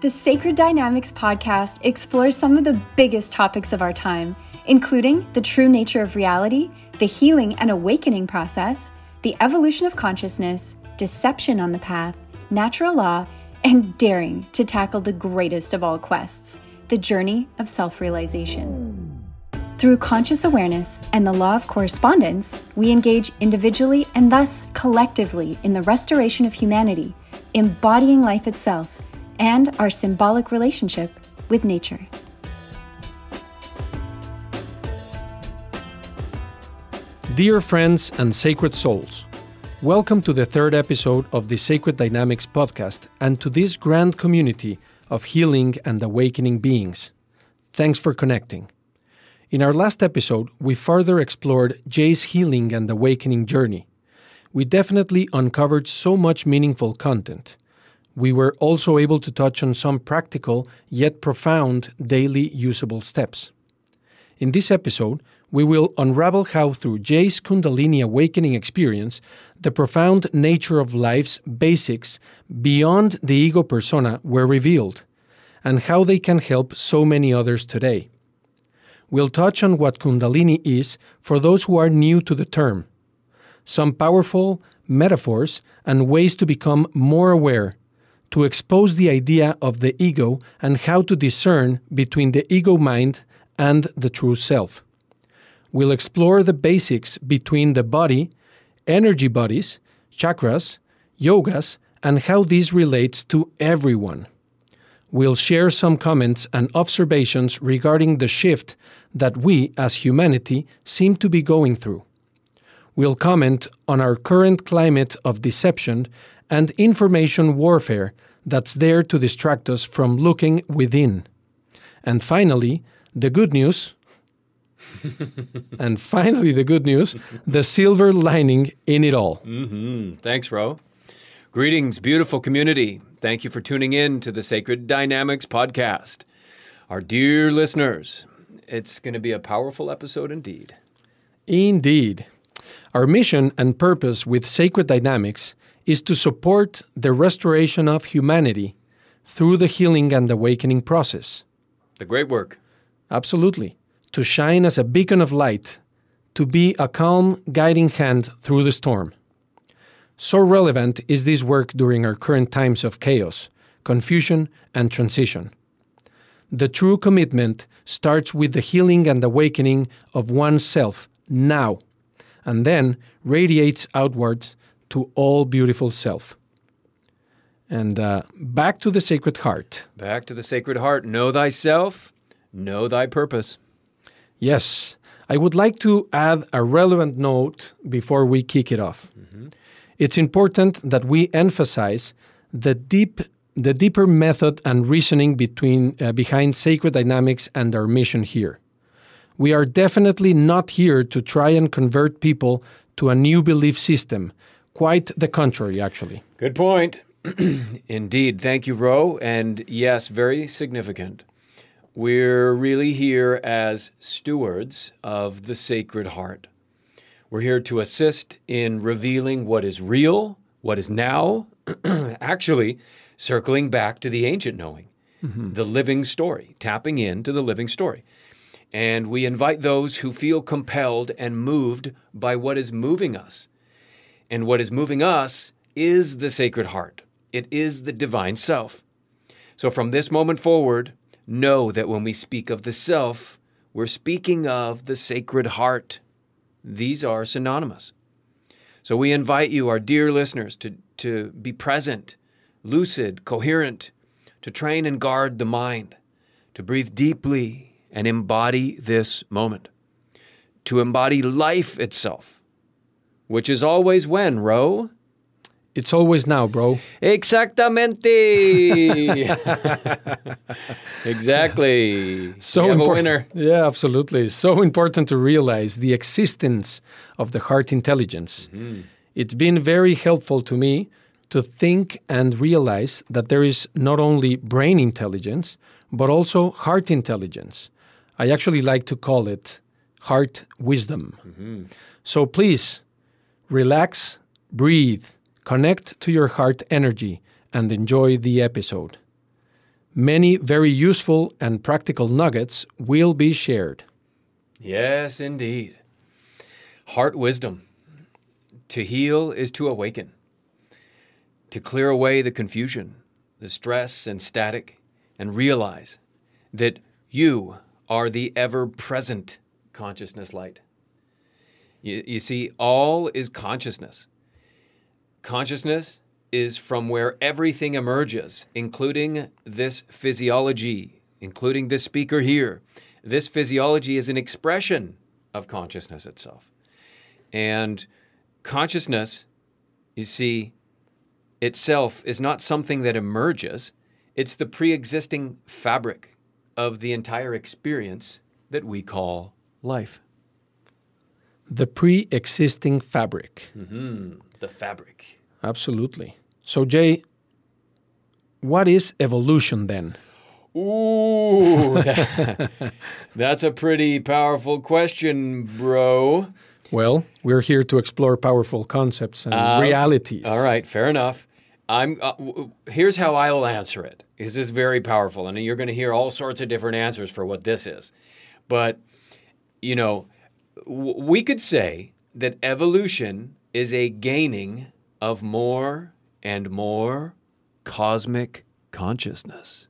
The Sacred Dynamics podcast explores some of the biggest topics of our time, including the true nature of reality, the healing and awakening process, the evolution of consciousness, deception on the path, natural law, and daring to tackle the greatest of all quests the journey of self realization. Through conscious awareness and the law of correspondence, we engage individually and thus collectively in the restoration of humanity, embodying life itself and our symbolic relationship with nature. Dear friends and sacred souls, welcome to the third episode of the Sacred Dynamics podcast and to this grand community of healing and awakening beings. Thanks for connecting. In our last episode, we further explored Jay's healing and awakening journey. We definitely uncovered so much meaningful content. We were also able to touch on some practical yet profound daily usable steps. In this episode, we will unravel how, through Jay's Kundalini awakening experience, the profound nature of life's basics beyond the ego persona were revealed, and how they can help so many others today. We'll touch on what Kundalini is for those who are new to the term, some powerful metaphors and ways to become more aware, to expose the idea of the ego and how to discern between the ego mind and the true self we'll explore the basics between the body, energy bodies, chakras, yogas, and how this relates to everyone. We'll share some comments and observations regarding the shift that we as humanity seem to be going through. We'll comment on our current climate of deception and information warfare that's there to distract us from looking within. And finally, the good news and finally, the good news the silver lining in it all. Mm-hmm. Thanks, Ro. Greetings, beautiful community. Thank you for tuning in to the Sacred Dynamics podcast. Our dear listeners, it's going to be a powerful episode indeed. Indeed. Our mission and purpose with Sacred Dynamics is to support the restoration of humanity through the healing and awakening process. The great work. Absolutely to shine as a beacon of light, to be a calm, guiding hand through the storm. So relevant is this work during our current times of chaos, confusion, and transition. The true commitment starts with the healing and awakening of oneself now, and then radiates outwards to all beautiful self. And uh, back to the Sacred Heart. Back to the Sacred Heart. Know thyself, know thy purpose. Yes, I would like to add a relevant note before we kick it off. Mm-hmm. It's important that we emphasize the deep the deeper method and reasoning between uh, behind sacred dynamics and our mission here. We are definitely not here to try and convert people to a new belief system. Quite the contrary, actually. Good point. Indeed. Thank you, Ro. And yes, very significant. We're really here as stewards of the Sacred Heart. We're here to assist in revealing what is real, what is now, actually circling back to the ancient knowing, mm-hmm. the living story, tapping into the living story. And we invite those who feel compelled and moved by what is moving us. And what is moving us is the Sacred Heart, it is the divine self. So from this moment forward, know that when we speak of the self, we're speaking of the Sacred Heart. These are synonymous. So we invite you, our dear listeners, to, to be present, lucid, coherent, to train and guard the mind, to breathe deeply and embody this moment, to embody life itself, which is always when, Ro? It's always now, bro. Exactamente. exactly. So important. Yeah, absolutely. So important to realize the existence of the heart intelligence. Mm-hmm. It's been very helpful to me to think and realize that there is not only brain intelligence, but also heart intelligence. I actually like to call it heart wisdom. Mm-hmm. So please relax, breathe Connect to your heart energy and enjoy the episode. Many very useful and practical nuggets will be shared. Yes, indeed. Heart wisdom. To heal is to awaken, to clear away the confusion, the stress and static, and realize that you are the ever present consciousness light. You, you see, all is consciousness. Consciousness is from where everything emerges, including this physiology, including this speaker here. This physiology is an expression of consciousness itself. And consciousness, you see, itself is not something that emerges, it's the pre existing fabric of the entire experience that we call life. The pre existing fabric. Mm-hmm. The fabric. Absolutely. So, Jay, what is evolution then? Ooh, that, that's a pretty powerful question, bro. Well, we're here to explore powerful concepts and uh, realities. All right, fair enough. I'm. Uh, w- here's how I'll answer it. This is very powerful, and you're going to hear all sorts of different answers for what this is. But you know, we could say that evolution is a gaining of more and more cosmic consciousness.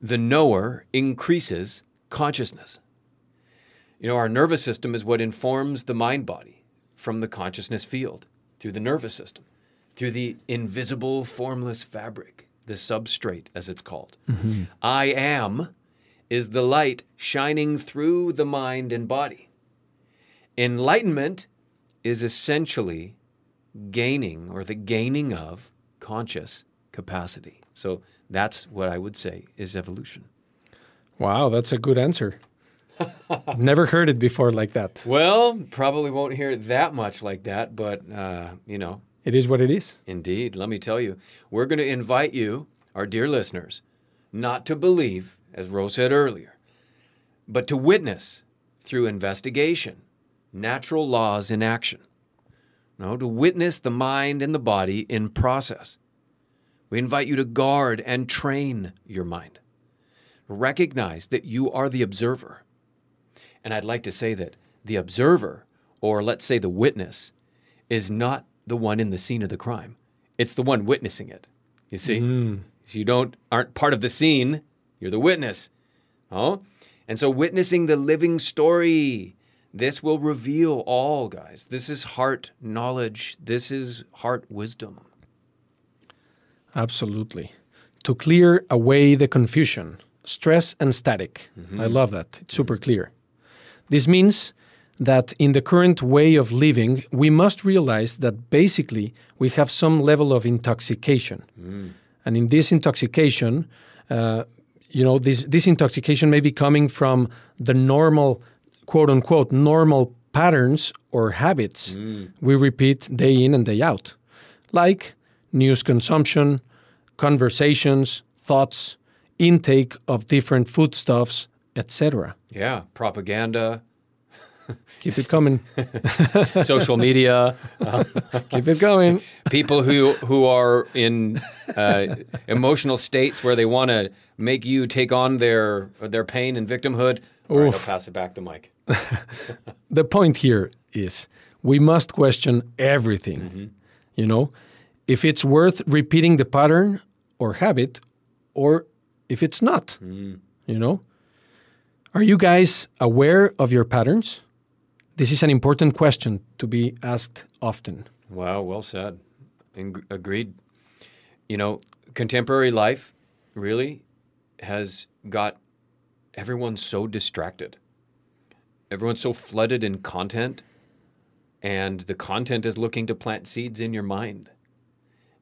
The knower increases consciousness. You know, our nervous system is what informs the mind body from the consciousness field through the nervous system, through the invisible, formless fabric, the substrate, as it's called. Mm-hmm. I am is the light shining through the mind and body. Enlightenment is essentially gaining or the gaining of conscious capacity. So that's what I would say is evolution. Wow, that's a good answer. Never heard it before like that. Well, probably won't hear it that much like that, but uh, you know. It is what it is. Indeed. Let me tell you, we're going to invite you, our dear listeners, not to believe, as Rose said earlier, but to witness through investigation natural laws in action. No, to witness the mind and the body in process. We invite you to guard and train your mind. Recognize that you are the observer. And I'd like to say that the observer, or let's say the witness, is not the one in the scene of the crime. It's the one witnessing it. You see? Mm. So you don't aren't part of the scene, you're the witness. Oh? And so witnessing the living story this will reveal all, guys. This is heart knowledge. This is heart wisdom. Absolutely. To clear away the confusion, stress, and static. Mm-hmm. I love that. It's super clear. This means that in the current way of living, we must realize that basically we have some level of intoxication. Mm. And in this intoxication, uh, you know, this, this intoxication may be coming from the normal quote unquote normal patterns or habits mm. we repeat day in and day out, like news consumption, conversations, thoughts, intake of different foodstuffs, etc. Yeah, propaganda. Keep it coming. Social media. Keep it going. People who who are in uh, emotional states where they want to make you take on their their pain and victimhood. All right, I'll pass it back to Mike. the point here is we must question everything. Mm-hmm. You know, if it's worth repeating the pattern or habit, or if it's not. Mm. You know, are you guys aware of your patterns? This is an important question to be asked often. Wow, well said. agreed. You know, contemporary life really has got everyone so distracted everyone's so flooded in content and the content is looking to plant seeds in your mind.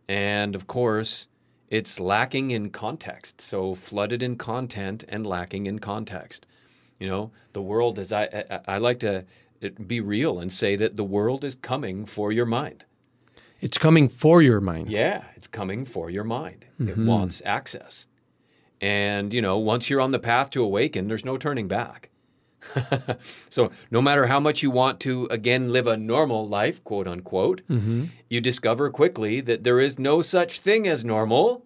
And of course it's lacking in context. So flooded in content and lacking in context. You know the world is i i, I like to be real and say that the world is coming for your mind. It's coming for your mind. Yeah it's coming for your mind. Mm-hmm. it wants access. And you know once you're on the path to awaken there's no turning back so no matter how much you want to again live a normal life, quote unquote, mm-hmm. you discover quickly that there is no such thing as normal.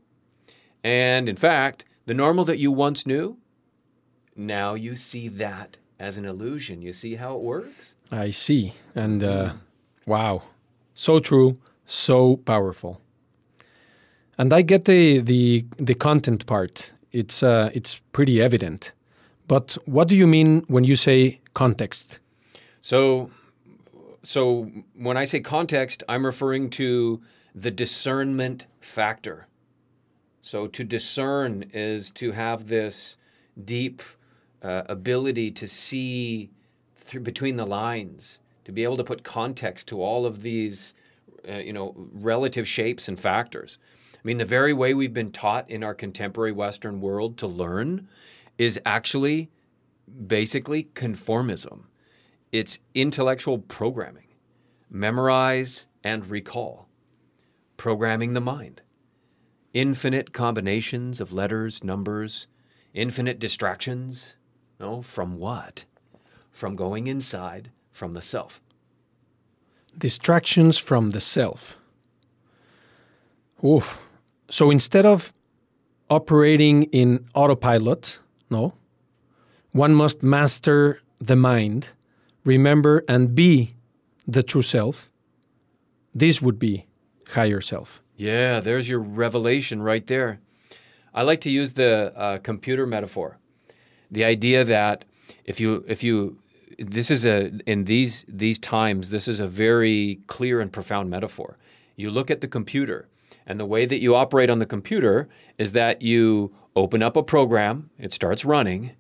And in fact, the normal that you once knew, now you see that as an illusion. You see how it works? I see. And uh, wow, so true, so powerful. And I get the the the content part. It's uh, it's pretty evident. But what do you mean when you say context? So, so when I say context, I'm referring to the discernment factor. So to discern is to have this deep uh, ability to see through between the lines, to be able to put context to all of these, uh, you know, relative shapes and factors. I mean, the very way we've been taught in our contemporary Western world to learn is actually basically conformism. It's intellectual programming, memorize and recall, programming the mind, infinite combinations of letters, numbers, infinite distractions. No, from what? From going inside, from the self. Distractions from the self. Oof. So instead of operating in autopilot, no, one must master the mind, remember and be the true self. This would be higher self. Yeah, there's your revelation right there. I like to use the uh, computer metaphor. The idea that if you if you this is a in these these times this is a very clear and profound metaphor. You look at the computer and the way that you operate on the computer is that you open up a program, it starts running,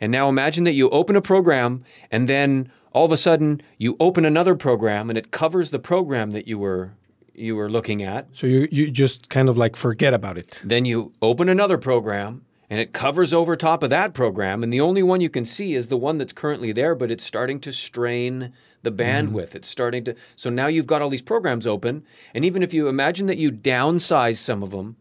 and now imagine that you open a program and then all of a sudden you open another program and it covers the program that you were you were looking at. So you, you just kind of like forget about it. Then you open another program and it covers over top of that program and the only one you can see is the one that's currently there but it's starting to strain the bandwidth mm. it's starting to so now you've got all these programs open and even if you imagine that you downsize some of them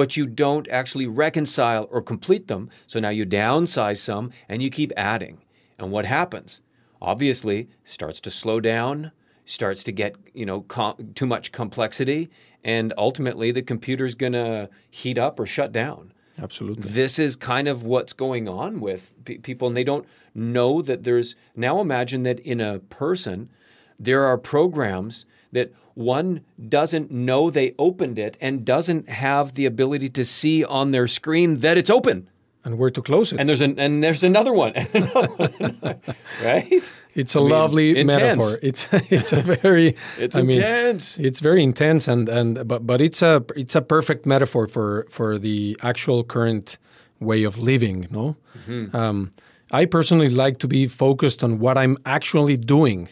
but you don't actually reconcile or complete them so now you downsize some and you keep adding and what happens obviously starts to slow down starts to get you know com- too much complexity and ultimately the computer's going to heat up or shut down Absolutely. This is kind of what's going on with p- people, and they don't know that there's. Now imagine that in a person, there are programs that one doesn't know they opened it and doesn't have the ability to see on their screen that it's open. And where to close it. And there's an, and there's another one, right? It's a I mean, lovely intense. metaphor. It's it's a very it's I intense. Mean, it's very intense and and but but it's a it's a perfect metaphor for for the actual current way of living. No, mm-hmm. um, I personally like to be focused on what I'm actually doing.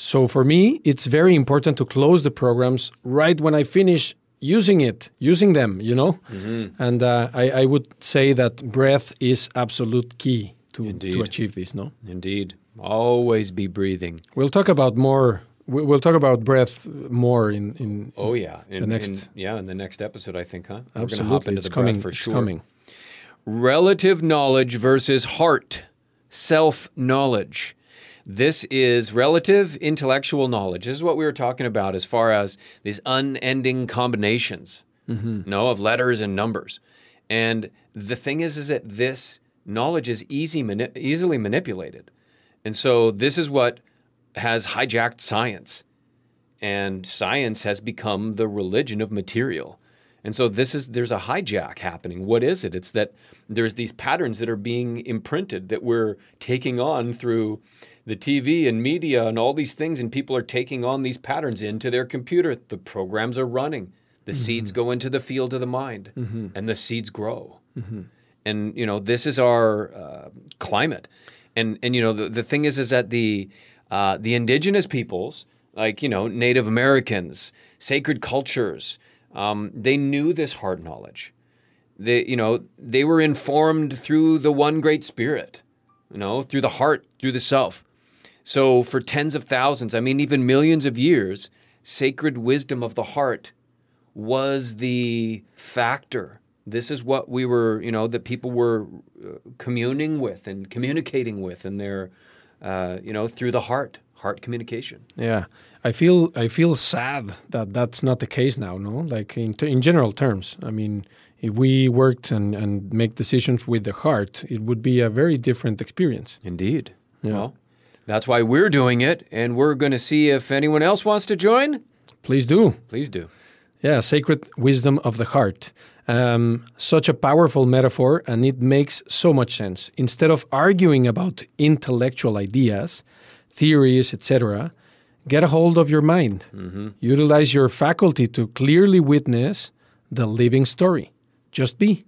So for me, it's very important to close the programs right when I finish using it, using them. You know, mm-hmm. and uh, I, I would say that breath is absolute key to to achieve this. No, indeed. Always be breathing. We'll talk about more. We'll talk about breath more in in. Oh yeah, in, the next. In, yeah, in the next episode, I think, huh? We're Absolutely, hop into it's the coming. for sure. Coming. Relative knowledge versus heart, self knowledge. This is relative intellectual knowledge. This is what we were talking about as far as these unending combinations, mm-hmm. no, of letters and numbers. And the thing is, is that this knowledge is easy, mani- easily manipulated. And so this is what has hijacked science. And science has become the religion of material. And so this is there's a hijack happening. What is it? It's that there's these patterns that are being imprinted that we're taking on through the TV and media and all these things and people are taking on these patterns into their computer. The programs are running. The mm-hmm. seeds go into the field of the mind mm-hmm. and the seeds grow. Mm-hmm. And you know, this is our uh, climate and and you know the, the thing is is that the uh, the indigenous peoples like you know Native Americans, sacred cultures, um, they knew this hard knowledge. They you know they were informed through the one great spirit, you know through the heart, through the self. So for tens of thousands, I mean even millions of years, sacred wisdom of the heart was the factor this is what we were, you know, that people were uh, communing with and communicating with, and their, uh, you know, through the heart, heart communication. Yeah, I feel I feel sad that that's not the case now. No, like in in general terms. I mean, if we worked and and make decisions with the heart, it would be a very different experience. Indeed. Yeah. Well, that's why we're doing it, and we're going to see if anyone else wants to join. Please do. Please do. Yeah, sacred wisdom of the heart. Um, such a powerful metaphor, and it makes so much sense. Instead of arguing about intellectual ideas, theories, etc., get a hold of your mind. Mm-hmm. Utilize your faculty to clearly witness the living story. Just be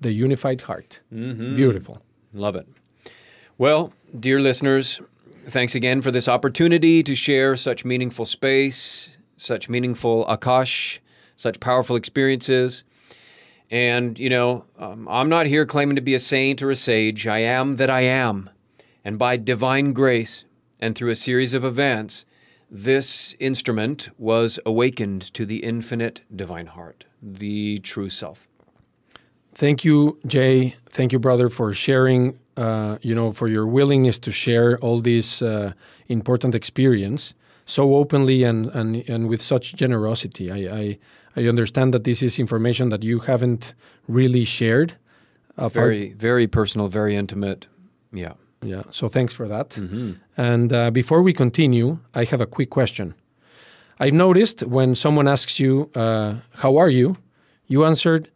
the unified heart. Mm-hmm. Beautiful. Love it. Well, dear listeners, thanks again for this opportunity to share such meaningful space, such meaningful akash, such powerful experiences. And, you know, um, I'm not here claiming to be a saint or a sage. I am that I am. And by divine grace and through a series of events, this instrument was awakened to the infinite divine heart, the true self. Thank you, Jay. Thank you, brother, for sharing, uh, you know, for your willingness to share all this uh, important experience so openly and, and, and with such generosity. I, I I understand that this is information that you haven't really shared. very, very personal, very intimate. Yeah. Yeah. So thanks for that. Mm-hmm. And uh, before we continue, I have a quick question. I've noticed when someone asks you, uh, How are you? you answered,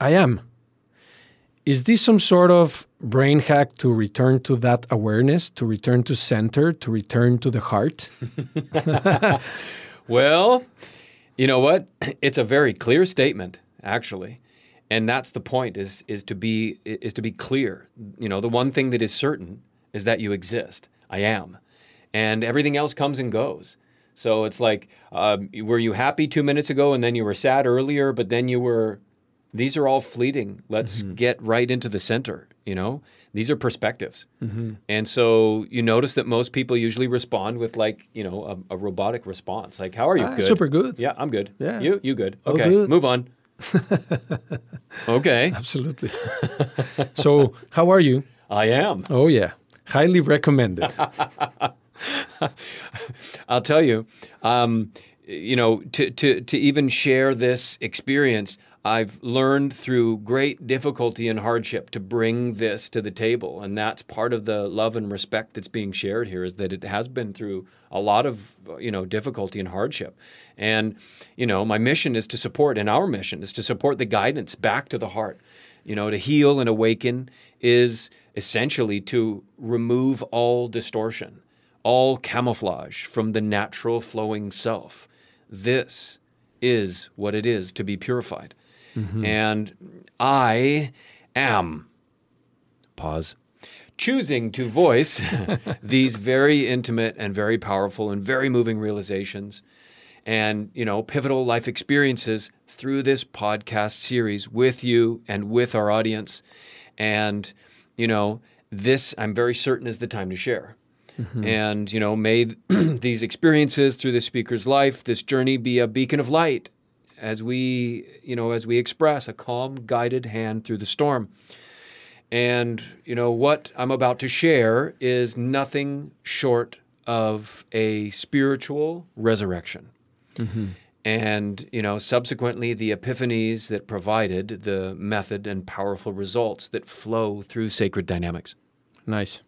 I am. Is this some sort of brain hack to return to that awareness, to return to center, to return to the heart? well, you know what? It's a very clear statement, actually. And that's the point is is to be is to be clear. You know, the one thing that is certain is that you exist. I am. And everything else comes and goes. So it's like, um, were you happy two minutes ago and then you were sad earlier, but then you were these are all fleeting. Let's mm-hmm. get right into the center, you know? These are perspectives. Mm-hmm. And so you notice that most people usually respond with like, you know, a, a robotic response. Like, how are you? Ah, good. Super good. Yeah, I'm good. Yeah. You you good. Okay. Good. Move on. okay. Absolutely. so, how are you? I am. Oh yeah. Highly recommended. I'll tell you, um, you know, to, to, to even share this experience, I've learned through great difficulty and hardship to bring this to the table. And that's part of the love and respect that's being shared here is that it has been through a lot of, you know, difficulty and hardship. And, you know, my mission is to support, and our mission is to support the guidance back to the heart. You know, to heal and awaken is essentially to remove all distortion, all camouflage from the natural flowing self. This is what it is to be purified. Mm-hmm. And I am, pause, choosing to voice these very intimate and very powerful and very moving realizations and, you know, pivotal life experiences through this podcast series with you and with our audience. And, you know, this I'm very certain is the time to share. Mm-hmm. And, you know, may these experiences through the speaker's life, this journey be a beacon of light as we, you know, as we express a calm, guided hand through the storm. And, you know, what I'm about to share is nothing short of a spiritual resurrection. Mm-hmm. And, you know, subsequently, the epiphanies that provided the method and powerful results that flow through sacred dynamics. Nice.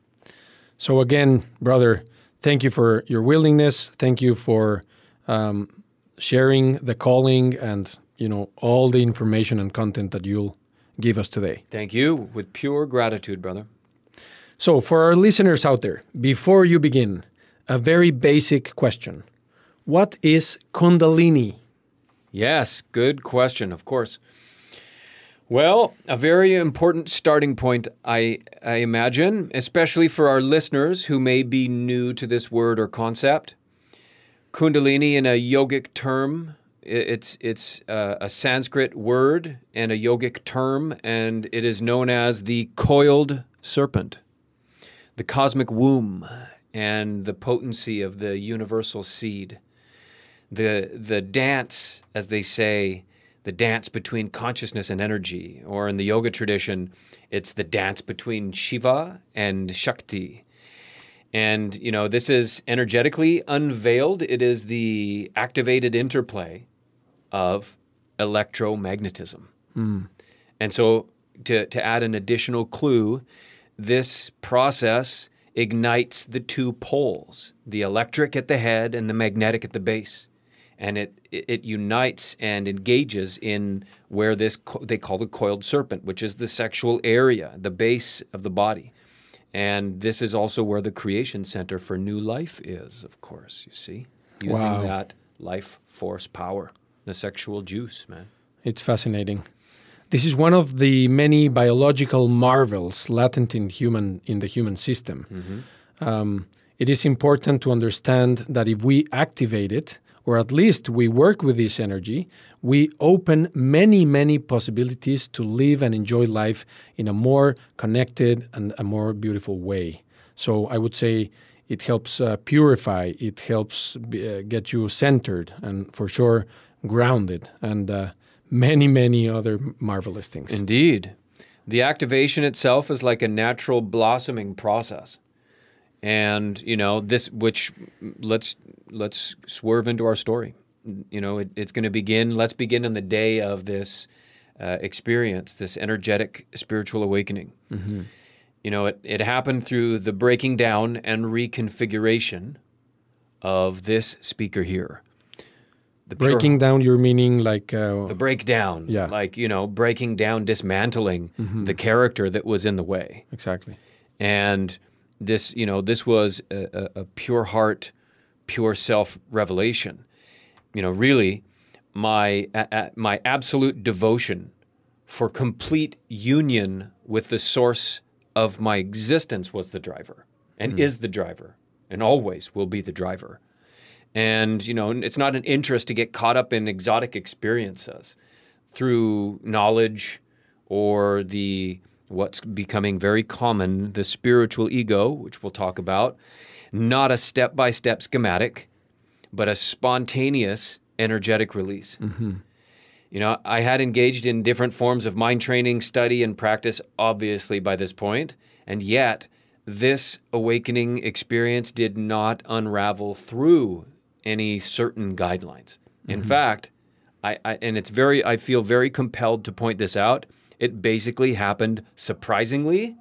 So, again, brother, thank you for your willingness. Thank you for um, sharing the calling and you know all the information and content that you'll give us today. Thank you with pure gratitude, brother. So, for our listeners out there, before you begin, a very basic question. What is Kundalini? Yes, good question, of course. Well, a very important starting point, I, I imagine, especially for our listeners who may be new to this word or concept. Kundalini in a yogic term. It's it's uh, a Sanskrit word and a yogic term, and it is known as the coiled serpent, the cosmic womb, and the potency of the universal seed. The the dance, as they say, the dance between consciousness and energy, or in the yoga tradition, it's the dance between Shiva and Shakti. And, you know, this is energetically unveiled. It is the activated interplay of electromagnetism. Hmm. And so, to, to add an additional clue, this process ignites the two poles the electric at the head and the magnetic at the base. And it, it, it unites and engages in where this co- they call the coiled serpent, which is the sexual area, the base of the body. And this is also where the creation center for new life is, of course, you see, using Wow. that life force power, the sexual juice, man. It's fascinating. This is one of the many biological marvels latent in human in the human system. Um, it is important to understand that if we activate it, or at least we work with this energy, we open many, many possibilities to live and enjoy life in a more connected and a more beautiful way. So I would say it helps uh, purify, it helps uh, get you centered, and for sure grounded, and uh, many, many other marvelous things. Indeed. The activation itself is like a natural blossoming process. And, you know, this which let's let's swerve into our story. You know, it, it's going to begin let's begin on the day of this uh, experience, this energetic spiritual awakening. You know, it, it happened through the breaking down and reconfiguration of this speaker here. The pure- Breaking down your meaning, like uh, the breakdown, Yeah. like you know, breaking down, dismantling the character that was in the way, exactly. and this, you know, this was a, a, a pure heart, pure self revelation. You know, really, my my absolute devotion for complete union with the source of my existence was the driver, and hmm. is the driver, and always will be the driver. And, you know, it's not an interest to get caught up in exotic experiences through knowledge or the what's becoming very common, the spiritual ego, which we'll talk about, not a step by step schematic, but a spontaneous energetic release. Mm-hmm. You know, I had engaged in different forms of mind training, study, and practice, obviously, by this point, and yet this awakening experience did not unravel through any certain guidelines. In mm-hmm. fact, I, I and it's very I feel very compelled to point this out. It basically happened surprisingly,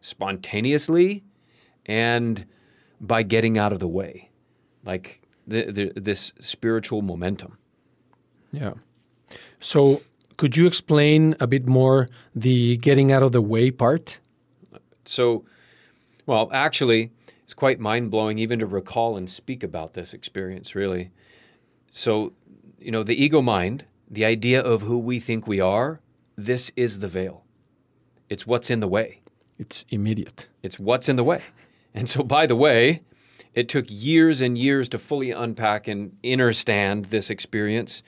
spontaneously, and by getting out of the way, like the, the, this spiritual momentum. Yeah. So, could you explain a bit more the getting out of the way part? So, well, actually, it's quite mind blowing even to recall and speak about this experience, really. So, you know, the ego mind, the idea of who we think we are, this is the veil. It's what's in the way. It's immediate. It's what's in the way. And so, by the way, it took years and years to fully unpack and understand this experience,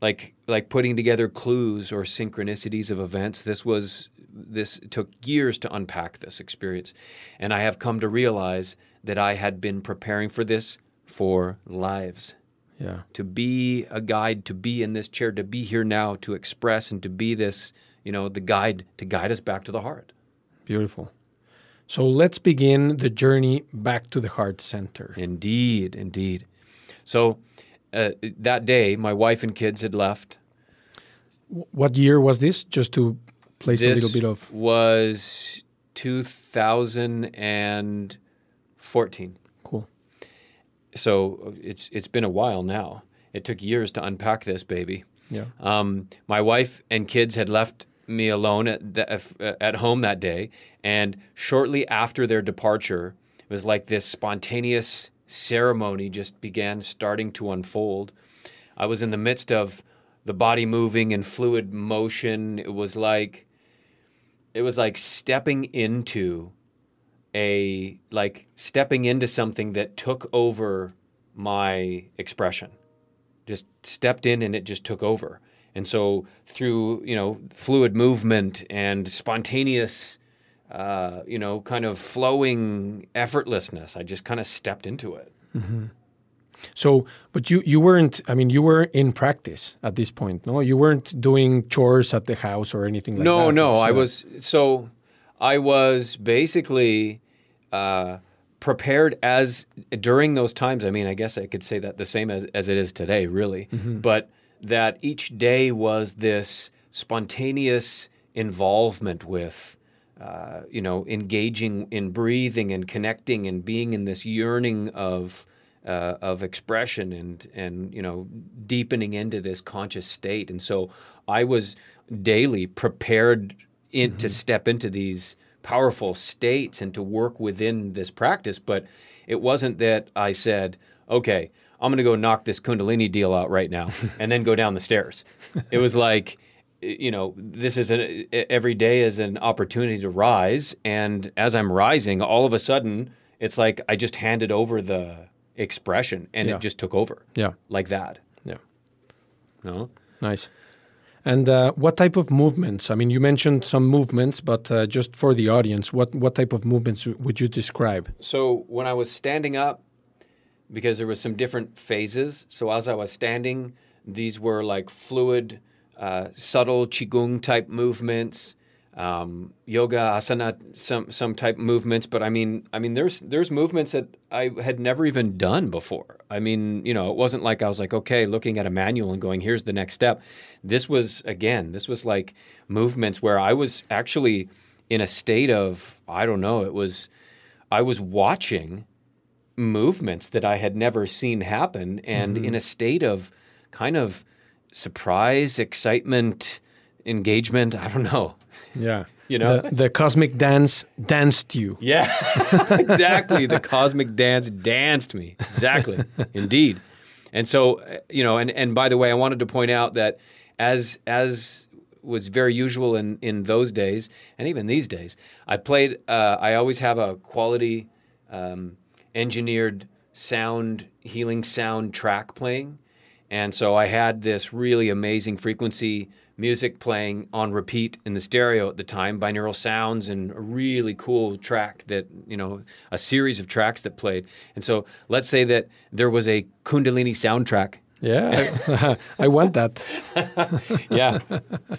like like putting together clues or synchronicities of events. This was this took years to unpack this experience, and I have come to realize that I had been preparing for this for lives. Yeah. To be a guide, to be in this chair, to be here now, to express and to be this, you know, the guide to guide us back to the heart. Beautiful. So, let's begin the journey back to the heart center. Indeed, indeed. So uh, that day, my wife and kids had left. What year was this? Just to place This a little bit of. was 2014. Cool. So it's it's been a while now. It took years to unpack this baby. Yeah. Um, my wife and kids had left me alone at, the, uh, at home that day, and shortly after their departure, it was like this spontaneous ceremony just began starting to unfold. I was in the midst of the body moving in fluid motion. It was like it was like stepping into a like stepping into something that took over my expression just stepped in and it just took over. And so through you know fluid movement and spontaneous, uh, you know, kind of flowing effortlessness, I just kind of stepped into it. So, but you you weren't. I mean, you were in practice at this point. No, you weren't doing chores at the house or anything like no, that. no, It's, I was so I was basically uh, prepared as during those times. I mean, I guess I could say that the same as, as it is today, really. But that each day was this spontaneous involvement with, uh, you know, engaging in breathing and connecting and being in this yearning of. Uh, of expression and and you know deepening into this conscious state and so I was daily prepared in to step into these powerful states and to work within this practice. But it wasn't that I said, okay, I'm going to go knock this Kundalini deal out right now and then go down the stairs. It was like, you know, this is an, every day is an opportunity to rise. And as I'm rising, all of a sudden, it's like I just handed over the expression and Yeah. it just took over Yeah. like that. Yeah. No? Nice. And uh, what type of movements? I mean, you mentioned some movements, but uh, just for the audience, what, what type of movements would you describe? So when I was standing up, because there was some different phases. So as I was standing, these were like fluid, uh, subtle qigong type movements, um, yoga asana some some type movements. But I mean, I mean, there's there's movements that I had never even done before. I mean, you know, it wasn't like I was like, okay, looking at a manual and going, here's the next step. This was again, this was like movements where I was actually in a state of I don't know. It was I was watching movements that I had never seen happen and in a state of kind of surprise, excitement, engagement. I don't know. Yeah. You know? the, the cosmic dance danced you. Yeah, exactly. the cosmic dance danced me. Exactly. Indeed. And so, uh, you know, and, and by the way, I wanted to point out that as as was very usual in, in those days, and even these days, I played. Uh, I always have a quality um, engineered sound healing sound track playing, and so I had this really amazing frequency music playing on repeat in the stereo at the time, binaural sounds, and a really cool track that, you know, a series of tracks that played. And so let's say that there was a Kundalini soundtrack. Yeah, I, I want that. Yeah.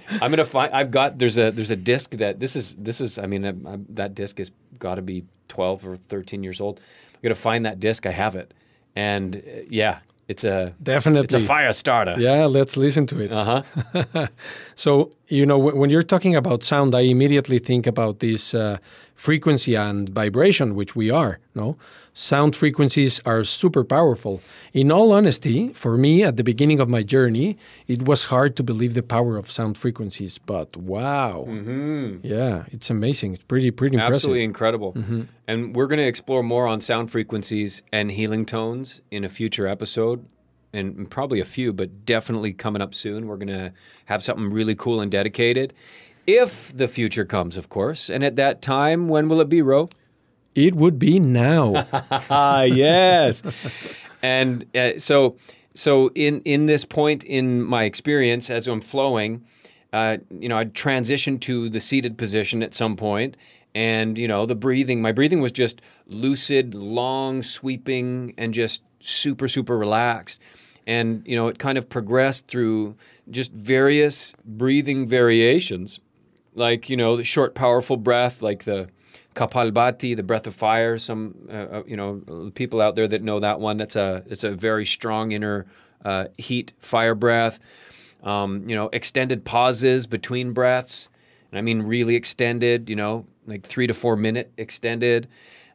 I'm going to find, I've got, there's a, there's a disc that this is, this is, I mean, I, I, that disc has got to be 12 or 13 years old. To find that disc. I have it. And uh, yeah, it's a, Definitely. it's a fire starter. Yeah, let's listen to it. Uh huh. So, you know, wh- when you're talking about sound, I immediately think about this uh, frequency and vibration, which we are, no? Sound frequencies are super powerful. In all honesty, for me, at the beginning of my journey, it was hard to believe the power of sound frequencies, but wow. Mm-hmm. Yeah, it's amazing. It's pretty, pretty impressive. Absolutely incredible. Mm-hmm. And we're going to explore more on sound frequencies and healing tones in a future episode, and probably a few, but definitely coming up soon. We're going to have something really cool and dedicated. If the future comes, of course. And at that time, when will it be, Ro? It would be now. Ah, yes. and uh, so, so in in this point in my experience, as I'm flowing, uh, you know, I'd transition to the seated position at some point, and you know, the breathing. My breathing was just lucid, long, sweeping, and just super, super relaxed. And you know, it kind of progressed through just various breathing variations like you know the short powerful breath like the kapalbhati the breath of fire. Some uh, uh, you know people out there that know that one that's a it's a very strong inner uh, heat fire breath. Um, you know extended pauses between breaths. And i mean really extended you know like three to four minute extended.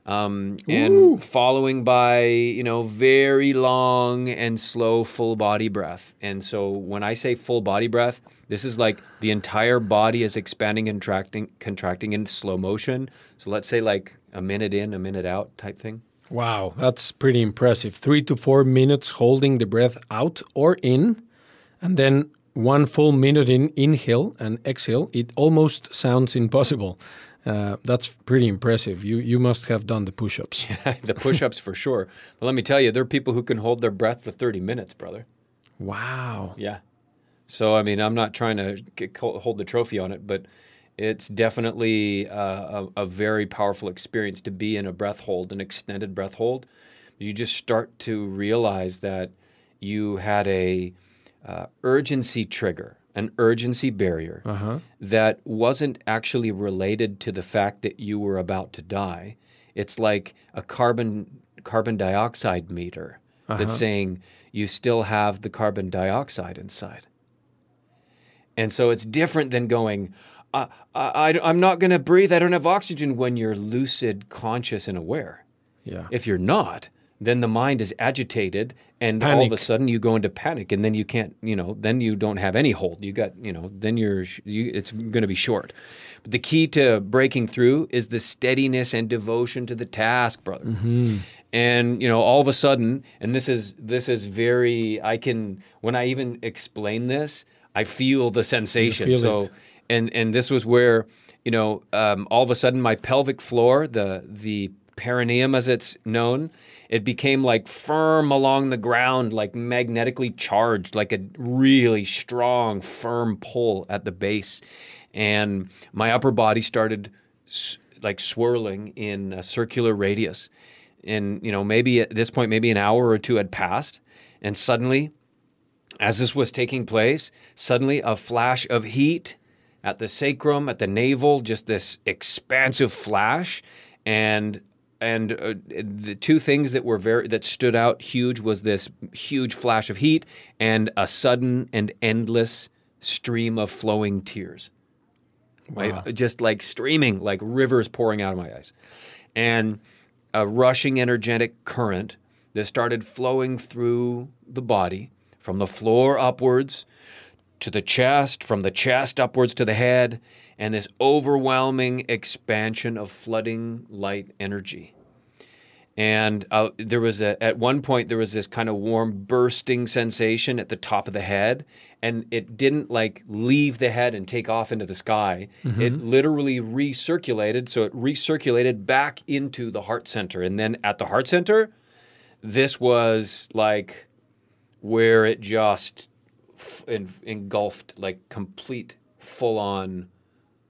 Um, and following by you know very long and slow full body breath. And so when i say full body breath this is like the entire body is expanding and contracting contracting in slow motion so let's say like a minute in a minute out type thing Wow, that's pretty impressive. Three to four minutes holding the breath out or in, and then one full minute in inhale and exhale. It almost sounds impossible. Uh, that's pretty impressive. You you must have done the push-ups. the push-ups for sure but let me tell you there are people who can hold their breath for 30 minutes brother Wow. Yeah. So I mean, I'm not trying to get, hold the trophy on it, but it's definitely uh, a, a very powerful experience to be in a breath hold, an extended breath hold. You just start to realize that you had a uh, urgency trigger, an urgency barrier that wasn't actually related to the fact that you were about to die. it's like a carbon carbon dioxide meter that's saying you still have the carbon dioxide inside. And so it's different than going, I, I, I, am not going to breathe. I don't have oxygen when you're lucid, conscious, and aware. Yeah. If you're not, then the mind is agitated and all of a sudden you go into panic and then you can't, you know, then you don't have any hold. You got, you know, then you're, you, it's going to be short. But the key to breaking through is the steadiness and devotion to the task, brother. Mm-hmm. And, you know, all of a sudden, and this is, this is very, I can, when I even explain this, I feel the sensation. feel so, it. and and this was where you know um, all of a sudden my pelvic floor the the perineum as it's known it became like firm along the ground like magnetically charged like a really strong firm pull at the base and my upper body started s- like swirling in a circular radius and you know maybe at this point maybe an hour or two had passed and suddenly as this was taking place, suddenly a flash of heat at the sacrum, at the navel, just this expansive flash, and and uh, the two things that were very that stood out huge was this huge flash of heat and a sudden and endless stream of flowing tears. Right? Just like streaming, like rivers pouring out of my eyes. And a rushing energetic current that started flowing through the body from the floor upwards to the chest, from the chest upwards to the head, and this overwhelming expansion of flooding light energy. And uh, there was a, at one point there was this kind of warm bursting sensation at the top of the head, and it didn't like leave the head and take off into the sky. It literally recirculated, so it recirculated back into the heart center, and then at the heart center, this was like where it just f- en- engulfed like complete full on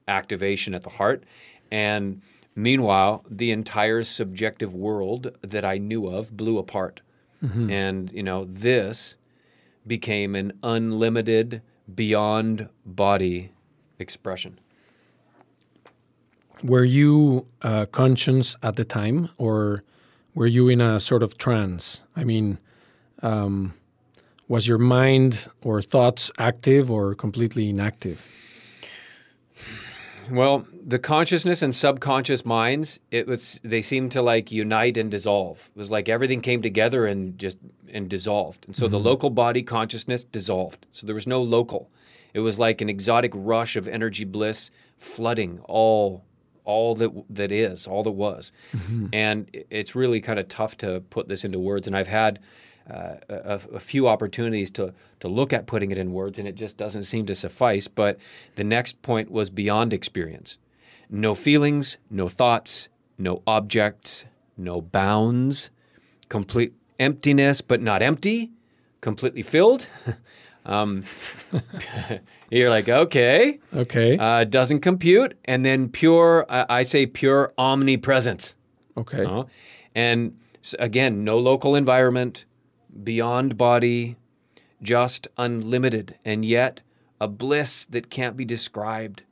activation at the heart. And meanwhile, the entire subjective world that I knew of blew apart. And, you know, this became an unlimited, beyond body expression. Were you uh, conscious at the time, or were you in a sort of trance? I mean, um, was your mind or thoughts active or completely inactive? Well, the consciousness and subconscious minds, it was they seemed to like unite and dissolve. It was like everything came together and just and dissolved. And so the mm-hmm. local body consciousness dissolved. So there was no local. It was like an exotic rush of energy bliss flooding all all that that is, all that was. Mm-hmm. And it's really kind of tough to put this into words and I've had uh, a, a few opportunities to to look at putting it in words, and it just doesn't seem to suffice. But the next point was beyond experience. No feelings, no thoughts, no objects, no bounds, complete emptiness, but not empty, completely filled. um, you're like, okay, Okay. uh, doesn't compute, and then pure. I I say pure omnipresence. okay. Uh, and again, no local environment, beyond body, just unlimited, and yet a bliss that can't be described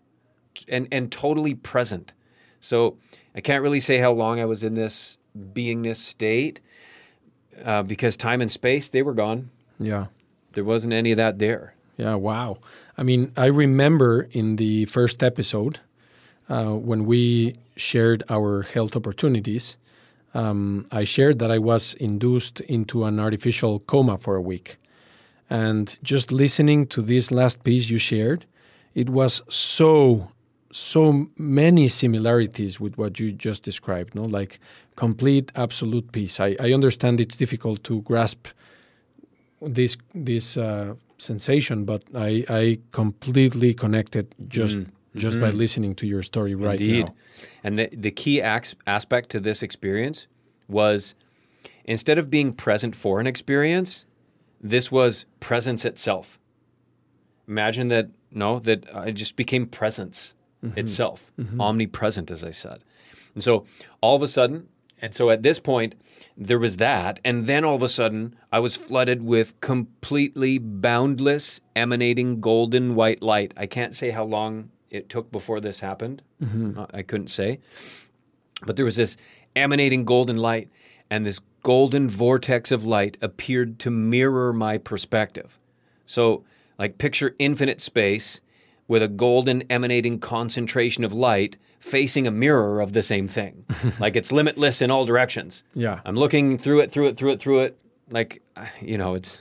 and, and totally present. So I can't really say how long I was in this beingness state uh, because time and space, they were gone. Yeah. There wasn't any of that there. Yeah, wow. I mean, I remember in the first episode uh, when we shared our health opportunities, um, I shared that I was induced into an artificial coma for a week. And just listening to this last piece you shared, it was so, so many similarities with what you just described, no? Like complete, absolute peace. I, I understand it's difficult to grasp this this uh, sensation, but I, I completely connected just just by mm-hmm. listening to your story right Indeed. now. And the, the key aspect to this experience was instead of being present for an experience, this was presence itself. Imagine that, no, that I just became presence mm-hmm. itself, mm-hmm. omnipresent, as I said. And so all of a sudden, and so at this point, there was that. And then all of a sudden, I was flooded with completely boundless, emanating golden white light. I can't say how long it took before this happened. Uh, I couldn't say. But there was this emanating golden light, and this golden vortex of light appeared to mirror my perspective. So, like, picture infinite space with a golden emanating concentration of light facing a mirror of the same thing. like, it's limitless in all directions. Yeah. I'm looking through it, through it, through it, through it. Like, you know, it's.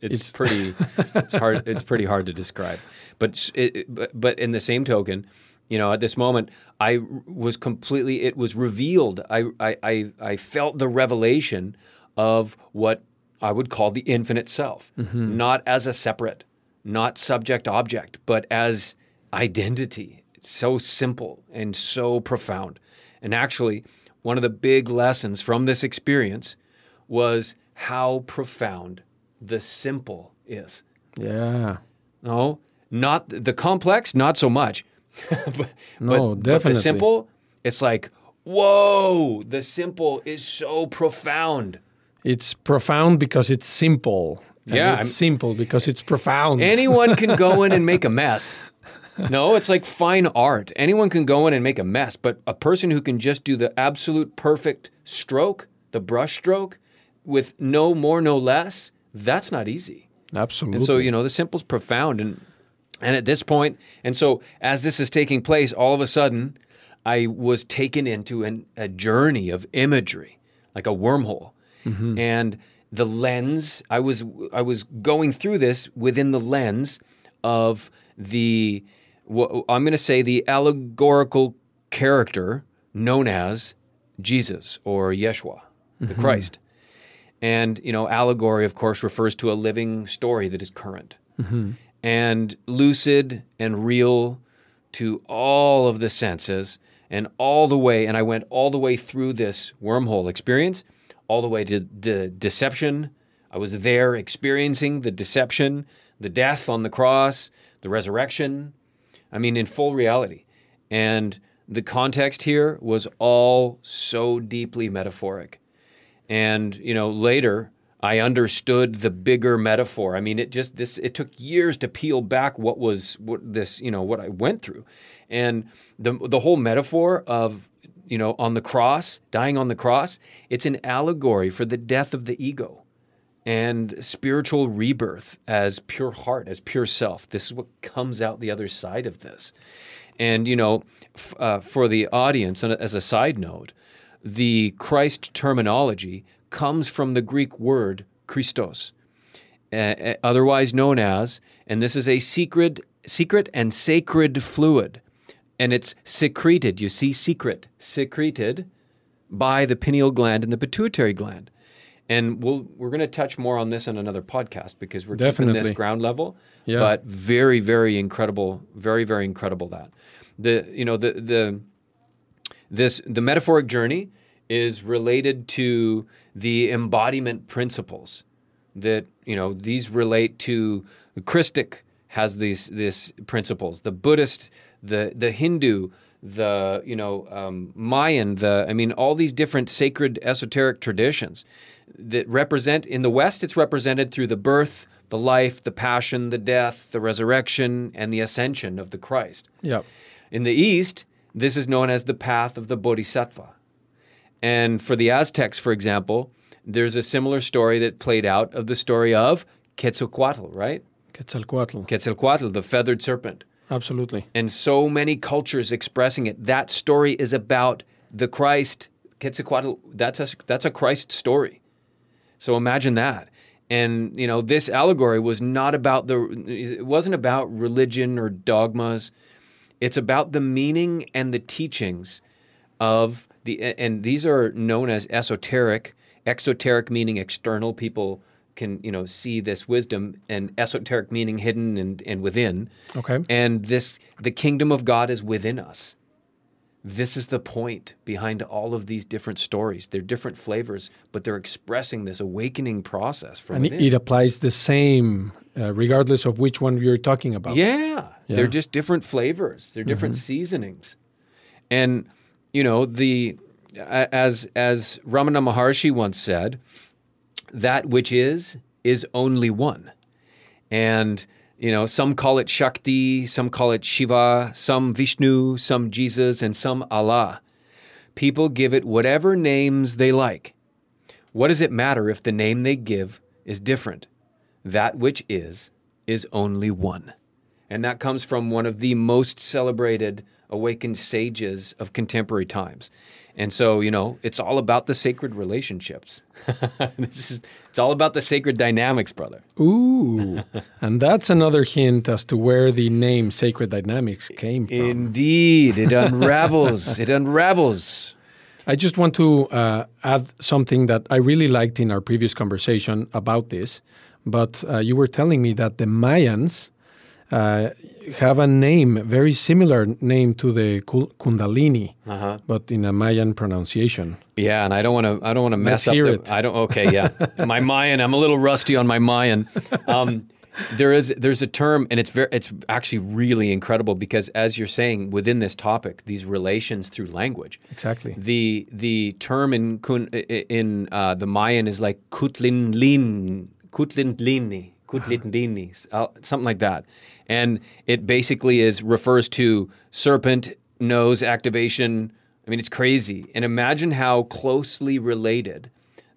It's, It's- pretty, it's hard. It's pretty hard to describe, but, it, but but in the same token, you know, at this moment, I was completely. It was revealed. I I I, I felt the revelation of what I would call the infinite self, mm-hmm. not as a separate, not subject object, but as identity. It's so simple and so profound. And actually, one of the big lessons from this experience was how profound the simple is. Yeah. No, not the complex, not so much. but, No, but, But the simple, it's like, whoa, the simple is so profound. It's profound because it's simple. Yeah, It's I'm- simple because it's profound. Anyone can go in and make a mess. No, it's like fine art. Anyone can go in and make a mess, but a person who can just do the absolute perfect stroke, the brush stroke, with no more, no less, that's not easy. Absolutely. And so, you know, the simple's profound. And, and at this point, and so as this is taking place, all of a sudden, I was taken into an, a journey of imagery, like a wormhole. Mm-hmm. And the lens, I was, I was going through this within the lens of the, wha- I'm going to say the allegorical character known as Jesus or Yeshua, the mm-hmm. Christ. And, you know, allegory, of course, refers to a living story that is current mm-hmm. and lucid and real to all of the senses and all the way. And I went all the way through this wormhole experience, all the way to de- deception. I was there experiencing the deception, the death on the cross, the resurrection. I mean, in full reality. And the context here was all so deeply metaphoric. And, you know, later I understood the bigger metaphor. I mean, it just this it took years to peel back what was what this, you know, what I went through. And the the whole metaphor of, you know, on the cross, dying on the cross, it's an allegory for the death of the ego and spiritual rebirth as pure heart, as pure self. This is what comes out the other side of this. And, you know, f- uh, for the audience, and as a side note, the Christ terminology comes from the Greek word Christos, uh, uh, otherwise known as, and this is a secret, secret and sacred fluid, and it's secreted. You see, secret, secreted by the pineal gland and the pituitary gland. And we'll, we're going to touch more on this in another podcast because we're keeping this ground level. Yeah. But very, very incredible, very, very incredible that the you know the the this the metaphoric journey is related to the embodiment principles that you know these relate to the christic has these these principles the buddhist the the hindu the you know um, mayan the i mean all these different sacred esoteric traditions that represent in the west it's represented through the birth the life the passion the death the resurrection and the ascension of the christ yeah. in the East, this is known as the path of the Bodhisattva. And for the Aztecs, for example, there's a similar story that played out of the story of Quetzalcoatl, right? Quetzalcoatl. Quetzalcoatl, the feathered serpent. Absolutely. And so many cultures expressing it. That story is about the Christ. Quetzalcoatl, that's a, that's a Christ story. So imagine that. And you know, this allegory was not about the it wasn't about religion or dogmas. It's about the meaning and the teachings of the and these are known as esoteric, exoteric meaning external people can, you know, see this wisdom and esoteric meaning hidden and, and within. Okay. And this the kingdom of God is within us. This is the point behind all of these different stories. They're different flavors, but they're expressing this awakening process from And it, within. it applies the same, uh, regardless of which one you're talking about. Yeah, Yeah. they're just different flavors. They're different mm-hmm. seasonings, and you know the as as Ramana Maharshi once said, that which is is only one, and you know some call it Shakti, some call it Shiva, some Vishnu, some Jesus, and some Allah. People give it whatever names they like. What does it matter if the name they give is different? That which is, is only one. And that comes from one of the most celebrated awakened sages of contemporary times. And so, you know, it's all about the sacred relationships. this is, it's all about the sacred dynamics, brother. Ooh. and that's another hint as to where the name Sacred Dynamics came from. Indeed. It unravels. it unravels. I just want to uh, add something that I really liked in our previous conversation about this. But uh, you were telling me that the Mayans uh, have a name, very similar name to the Kundalini, Uh-huh. but in a Mayan pronunciation. Yeah, and I don't want to. I don't want to mess Let's up. the, it. I don't. Okay, yeah. my Mayan. I'm a little rusty on my Mayan. Um, there is there's a term, and it's very it's actually really incredible because as you're saying within this topic, these relations through language. Exactly. The the term in in uh, the Mayan is like kutlinlin kutlinlini kutlinlini uh, something like that, and it basically is refers to serpent nose activation. I mean, it's crazy. And imagine how closely related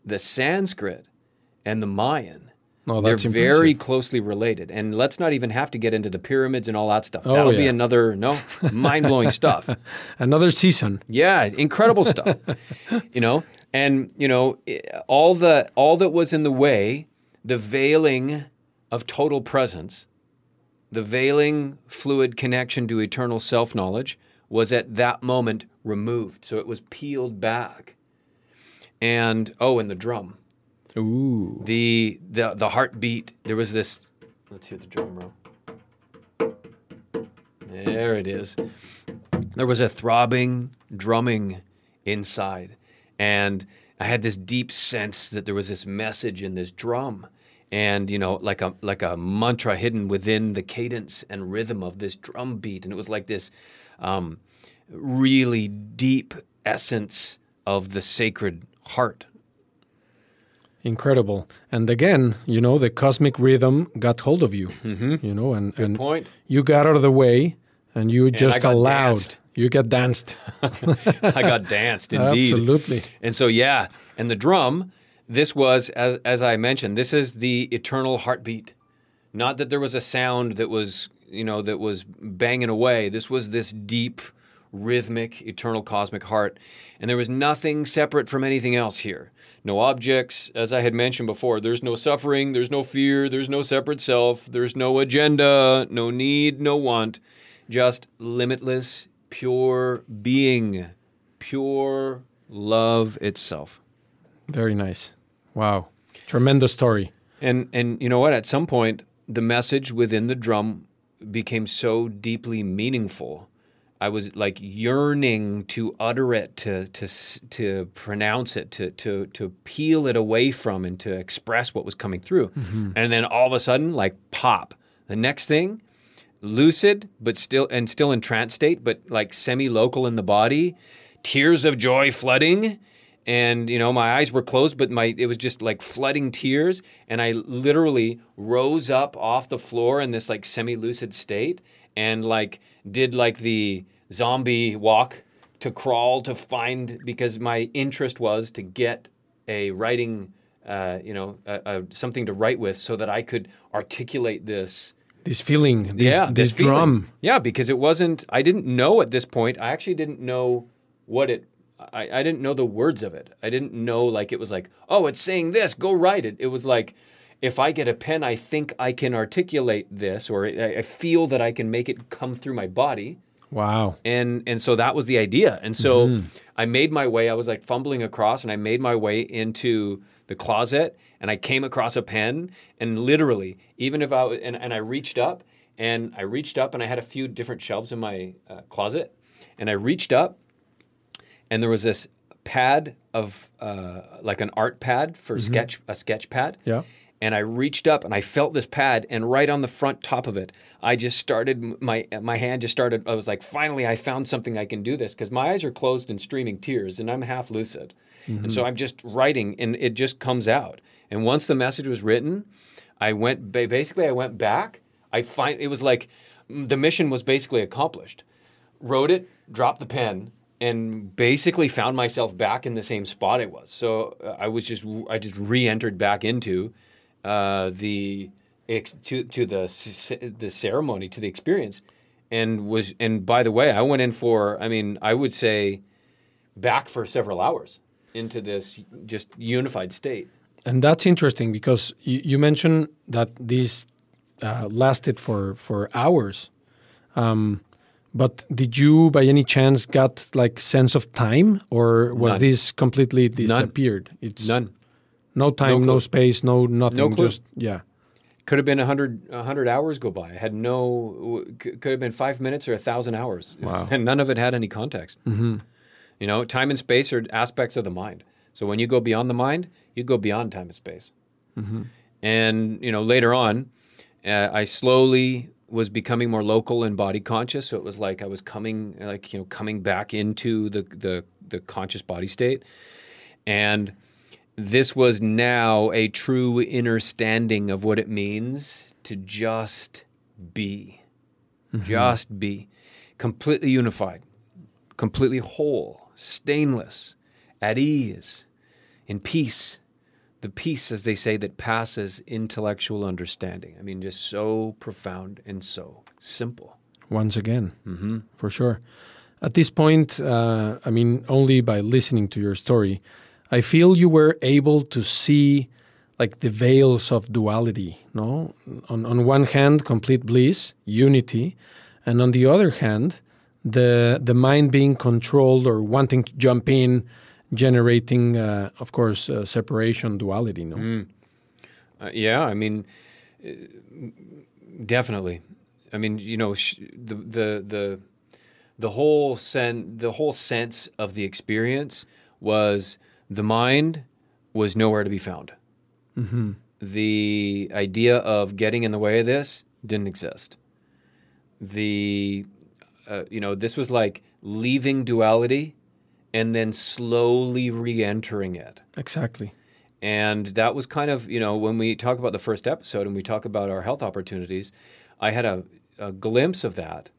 the Sanskrit and the Mayan. Oh, They're that's very impressive. closely related. And let's not even have to get into the pyramids and all that stuff. Oh, That'll be another no mind blowing stuff. Another season. Yeah, incredible stuff. you know, and you know, eh, all the all that was in the way, the veiling of total presence, the veiling fluid connection to eternal self-knowledge was at that moment removed. So it was peeled back. And oh, and the drum. Ooh. The the the heartbeat, there was this let's hear the drum roll. There it is. There was a throbbing, drumming inside. And I had this deep sense that there was this message in this drum. And you know, like a like a mantra hidden within the cadence and rhythm of this drum beat. And it was like this um, really deep essence of the sacred heart. Incredible. And again, you know, the cosmic rhythm got hold of you. Mm-hmm. You know, and, and point. you got out of the way and you I just got allowed. danced. You get danced. I got danced indeed. Absolutely. And so yeah, and the drum, this was as as I mentioned, this is the eternal heartbeat. Not that there was a sound that was, you know, that was banging away. This was this deep rhythmic eternal cosmic heart and there was nothing separate from anything else here. No objects, as I had mentioned before, there's no suffering, there's no fear, there's no separate self, there's no agenda, no need, no want, just limitless pure being, pure love itself. Very nice. Wow. Tremendous story. And and you know what? At some point, the message within the drum became so deeply meaningful. I was like yearning to utter it, to to to pronounce it, to to to peel it away from, and to express what was coming through. Mm-hmm. And then all of a sudden, like pop. The next thing, lucid, but still and still in trance state, but like semi-local in the body, tears of joy flooding, and you know my eyes were closed, but my it was just like flooding tears, and I literally rose up off the floor in this like semi-lucid state, and like did like the zombie walk to crawl to find because my interest was to get a writing. Uh, you know, uh, uh, something to write with, so that I could articulate this This feeling, this, yeah, this feeling. drum. Yeah, because it wasn't. I didn't know at this point. I actually didn't know what it. I, I didn't know the words of it. I didn't know like it was like, oh, it's saying this. Go write it. It was like, if I get a pen, I think I can articulate this, or I, I feel that I can make it come through my body Wow. and and so that was the idea and so i made my way i was like fumbling across and i made my way into the closet and i came across a pen and literally even if i and, and i reached up and i reached up and i had a few different shelves in my uh, closet and i reached up and there was this pad of uh, like an art pad for sketch a sketch pad Yeah. and I reached up and I felt this pad, and right on the front top of it, I just started my my hand just started. I was like, finally, I found something I can do this because my eyes are closed and streaming tears, and I'm half lucid, and so I'm just writing, and it just comes out. And once the message was written, I went basically I went back. I find it was like the mission was basically accomplished. Wrote it, dropped the pen, and basically found myself back in the same spot I was. So uh, I was just I just re-entered back into uh, the to to the the ceremony to the experience, and was and by the way, I went in for I mean I would say back for several hours into this just unified state. And that's interesting because you, you mentioned that these uh, lasted for for hours. Um, but did you, by any chance, got like sense of time, or was None. this completely disappeared? It's None. no time, No no, space, no nothing. No clue. Just yeah, Could have been a hundred a hundred hours go by. I had no. Could have been five minutes or a thousand hours. Wow. and none of it had any context. Mm-hmm. You know, time and space are aspects of the mind. So when you go beyond the mind, you go beyond time and space. And you know, later on, uh, I slowly was becoming more local and body conscious. So it was like I was coming, like you know, coming back into the the, the conscious body state, and this was now a true inner standing of what it means to just be, mm-hmm. just be, completely unified, completely whole, stainless, at ease, in peace. The peace, as they say, that passes intellectual understanding. I mean, just so profound and so simple. once again, mm-hmm. for sure. At this point, uh, I mean, only by listening to your story, I feel you were able to see like the veils of duality. No, on on one hand, complete bliss, unity, and on the other hand, the the mind being controlled or wanting to jump in, generating, uh, of course, uh, separation, duality. No, Uh, yeah, I mean, uh, definitely. I mean, you know, sh- the the the the whole sen- the whole sense of the experience was the mind was nowhere to be found. The idea of getting in the way of this didn't exist. The uh, you know, this was like leaving duality and then slowly re-entering it. exactly. And that was kind of, you know, when we talk about the first episode and we talk about our health opportunities, I had a, a glimpse of that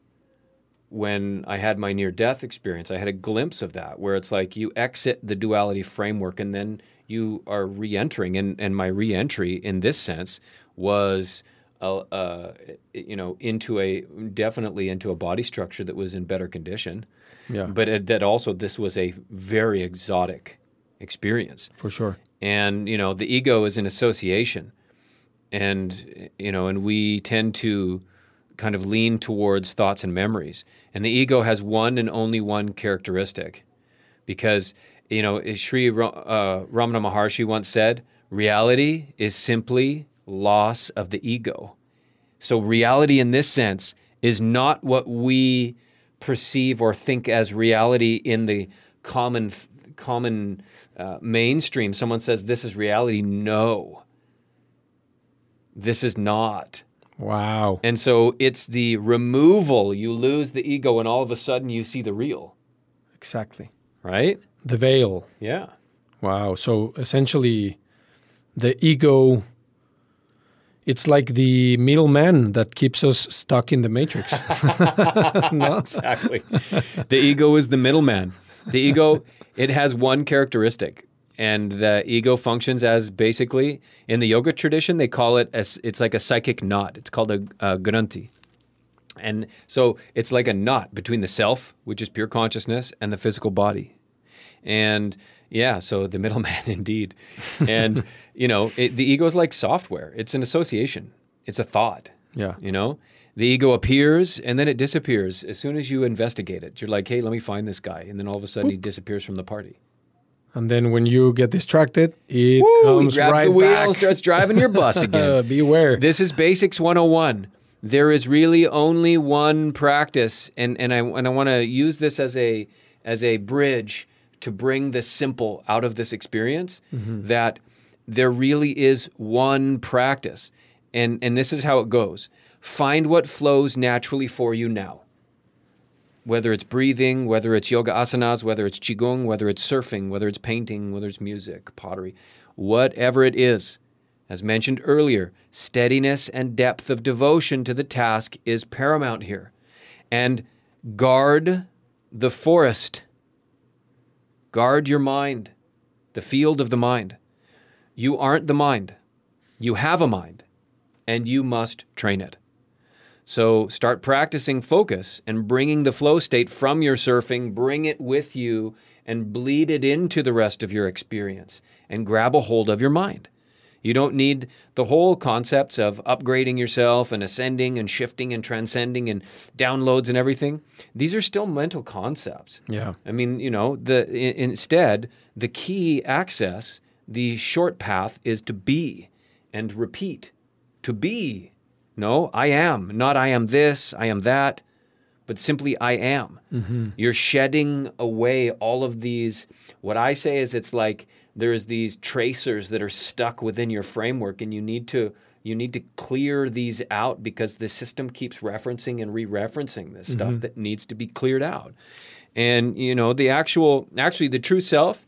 when I had my near death experience. I had a glimpse of that where it's like you exit the duality framework and then you are re entering. And, and my re entry in this sense was. Uh, uh, you know, into a definitely into a body structure that was in better condition, Yeah, but it, that also this was a very exotic experience. For sure. and you know the ego is an association. And you know and we tend to kind of lean towards thoughts and memories. And the ego has one and only one characteristic. Because you know Sri uh, Ramana Maharshi once said reality is simply loss of the ego. So reality in this sense is not what we perceive or think as reality in the common common uh, mainstream. Someone says this is reality. No, this is not. Wow. And so it's the removal. You lose the ego, and all of a sudden you see the real. Exactly. Right? The veil. Yeah. Wow. So essentially, the ego, it's like the middleman that keeps us stuck in the matrix. no? exactly. the ego is the middleman. The ego, it has one characteristic, and the ego functions as basically in the yoga tradition they call it as it's like a psychic knot. It's called a, a. And so it's like a knot between the self, which is pure consciousness, and the physical body. And yeah, so the middleman indeed. And you know, it, the ego is like software. It's an association. It's a thought. Yeah. You know, the ego appears and then it disappears as soon as you investigate it. You're like, hey, let me find this guy, and then all of a sudden he disappears from the party. And then when you get distracted, it Woo, he comes grabs right the wheel back. and starts driving your bus again. Beware. This is Basics 101. There is really only one practice, and, and I and I want to use this as a as a bridge to bring the simple out of this experience. Mm-hmm. That there really is one practice, and and this is how it goes. Find what flows naturally for you now. Whether it's breathing, whether it's yoga asanas, whether it's qigong, whether it's surfing, whether it's painting, whether it's music, pottery, whatever it is. As mentioned earlier, steadiness and depth of devotion to the task is paramount here. And guard the forest Guard your mind, the field of the mind. You aren't the mind. You have a mind, and you must train it. So start practicing focus and bringing the flow state from your surfing, bring it with you, and bleed it into the rest of your experience and grab a hold of your mind. You don't need the whole concepts of upgrading yourself and ascending and shifting and transcending and downloads and everything. These are still mental concepts. Yeah. I mean, you know, the i- instead the key access, the short path is to be and repeat. To be. No, I am. Not I am this, I am that, but simply I am. Mm-hmm. You're shedding away all of these. What I say is it's like there's these tracers that are stuck within your framework and you need to you need to clear these out because the system keeps referencing and re-referencing this stuff that needs to be cleared out. And you know, the actual actually the true self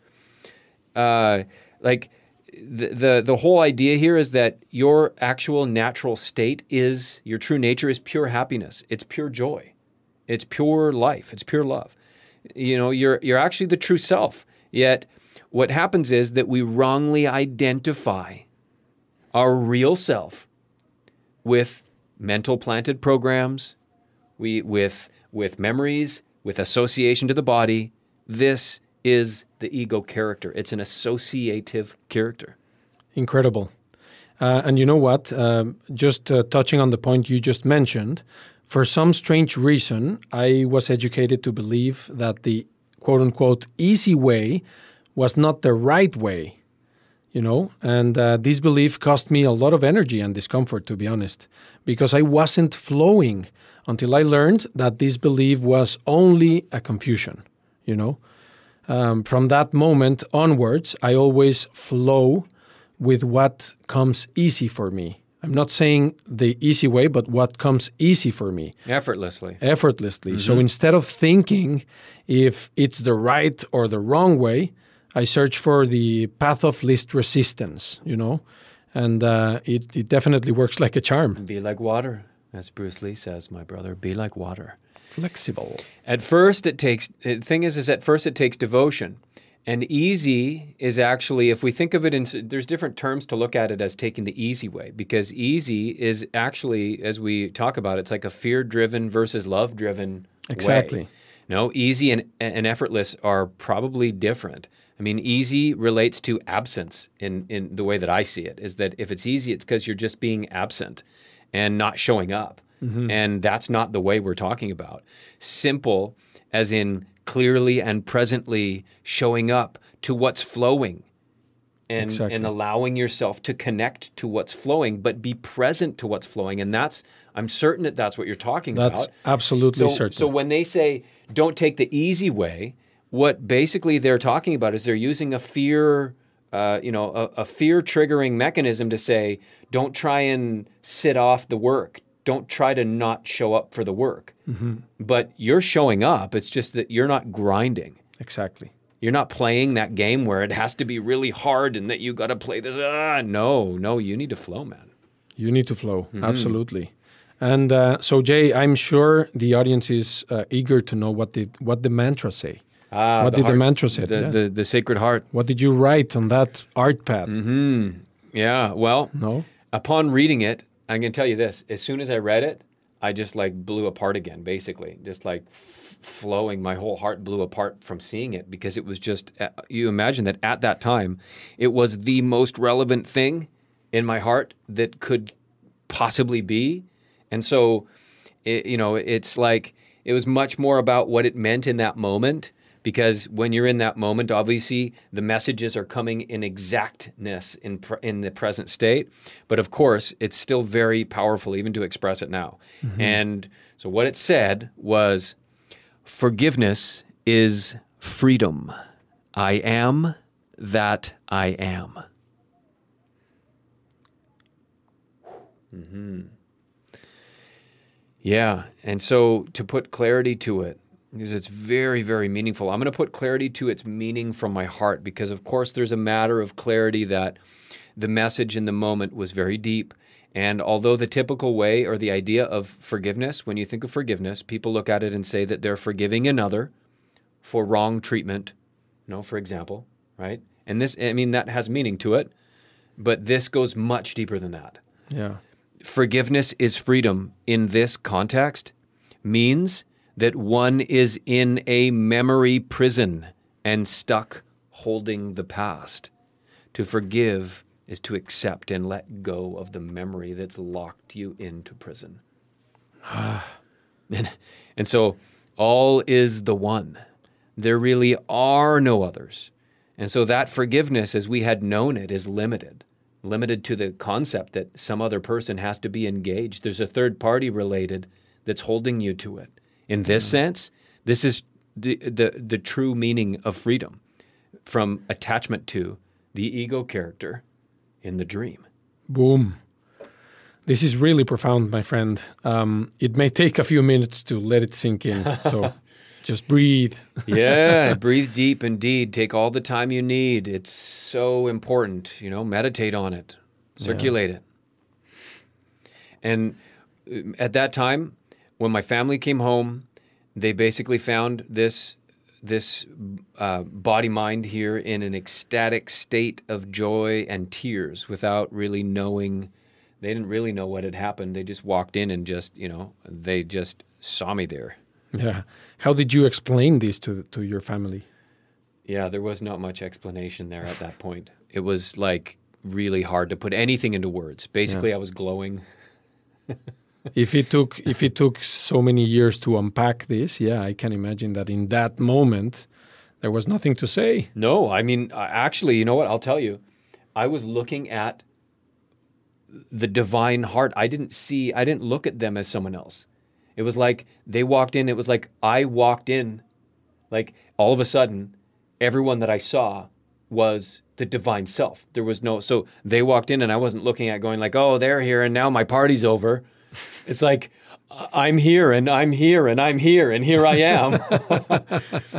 uh, like the, the the whole idea here is that your actual natural state is your true nature is pure happiness. It's pure joy. It's pure life. It's pure love. You know, you're you're actually the true self. Yet what happens is that we wrongly identify our real self with mental planted programs, we with with memories, with association to the body. This is the ego character. It's an associative character. Incredible. Uh, and you know what? Um, just uh, touching on the point you just mentioned, for some strange reason, I was educated to believe that the quote unquote easy way was not the right way, you know? And uh, this belief cost me a lot of energy and discomfort, to be honest, because I wasn't flowing until I learned that this belief was only a confusion, you know? Um, from that moment onwards, I always flow with what comes easy for me. I'm not saying the easy way, but what comes easy for me Effortlessly. effortlessly. So instead of thinking if it's the right or the wrong way, I search for the path of least resistance, you know, and uh, it, it definitely works like a charm. Be like water, as Bruce Lee says, my brother. Be like water. Flexible. At first, it takes. The thing is, is at first it takes devotion, and easy is actually, if we think of it in, there's different terms to look at it as taking the easy way, because easy is actually, as we talk about, it's like a fear-driven versus love-driven. Exactly. Way. No, easy and, and effortless are probably different. I mean, easy relates to absence in, in the way that I see it, is that if it's easy, it's because you're just being absent and not showing up. Mm-hmm. And that's not the way we're talking about. Simple, as in clearly and presently showing up to what's flowing and, Exactly. and allowing yourself to connect to what's flowing, but be present to what's flowing. And that's, I'm certain that that's what you're talking That's about. absolutely So, certain. so when they say don't take the easy way, what basically they're talking about is they're using a fear, uh, you know, a, a fear triggering mechanism to say don't try and sit off the work. Don't try to not show up for the work. Mm-hmm. But you're showing up. It's just that you're not grinding. exactly. You're not playing that game where it has to be really hard and that you got to play this. Ah, no, no, you need to flow, man. You need to flow, Mm-hmm. absolutely. And uh, so, J, I'm sure the audience is uh, eager to know what the what the mantra say. Ah, what did the mantra say? The, Yeah. the, the sacred heart. What did you write on that art pad? Mm-hmm. Yeah, well, No, upon reading it, I can tell you this: as soon as I read it, I just like blew apart again. Basically, just like f- flowing, my whole heart blew apart from seeing it because it was just. uh, You imagine that at that time, it was the most relevant thing in my heart that could possibly be, and so, it, you know, it's like it was much more about what it meant in that moment because when you're in that moment obviously the messages are coming in exactness in pr- in the present state. But of course it's still very powerful even to express it now. Mm-hmm. And so what it said was forgiveness is freedom. I am that i am. Mm-hmm. Yeah. And so to put clarity to it, because it's very, very meaningful, I'm going to put clarity to its meaning from my heart because, of course, there's a matter of clarity that the message in the moment was very deep. And although the typical way or the idea of forgiveness, when you think of forgiveness, people look at it and say that they're forgiving another for wrong treatment you know, for example, right? And this, I mean, that has meaning to it, but this goes much deeper than that. Yeah. Forgiveness is freedom in this context means that one is in a memory prison and stuck holding the past. To forgive is to accept and let go of the memory that's locked you into prison. and, and so all is the one. There really are no others. And so that forgiveness, as we had known it, is limited, limited to the concept that some other person has to be engaged. There's a third party related that's holding you to it. In this mm. sense, this is the, the, the true meaning of freedom from attachment to the ego character in the dream. Boom. This is really profound, my friend. Um, it may take a few minutes to let it sink in. So just breathe. yeah, breathe deep indeed. Take all the time you need. It's so important. You know, meditate on it, circulate yeah. it. And uh, at that time, when my family came home, they basically found this this uh, body mind here in an ecstatic state of joy and tears without really knowing they didn't really know what had happened. They just walked in and just you know they just saw me there. Yeah. How did you explain this to to your family? Yeah there was not much explanation there at that point. It was like really hard to put anything into words. Basically yeah. i was glowing if it took if it took so many years to unpack this, yeah, I can imagine that in that moment there was nothing to say. No, I mean, actually, you know what? I'll tell you. I was looking at the divine heart. I didn't see. I didn't look at them as someone else. It was like they walked in. It was like I walked in. Like all of a sudden, everyone that I saw was the divine self. There was no so they walked in and I wasn't looking at going like, "Oh, they're here and now my party's over." It's like I'm here and I'm here and I'm here and here I am.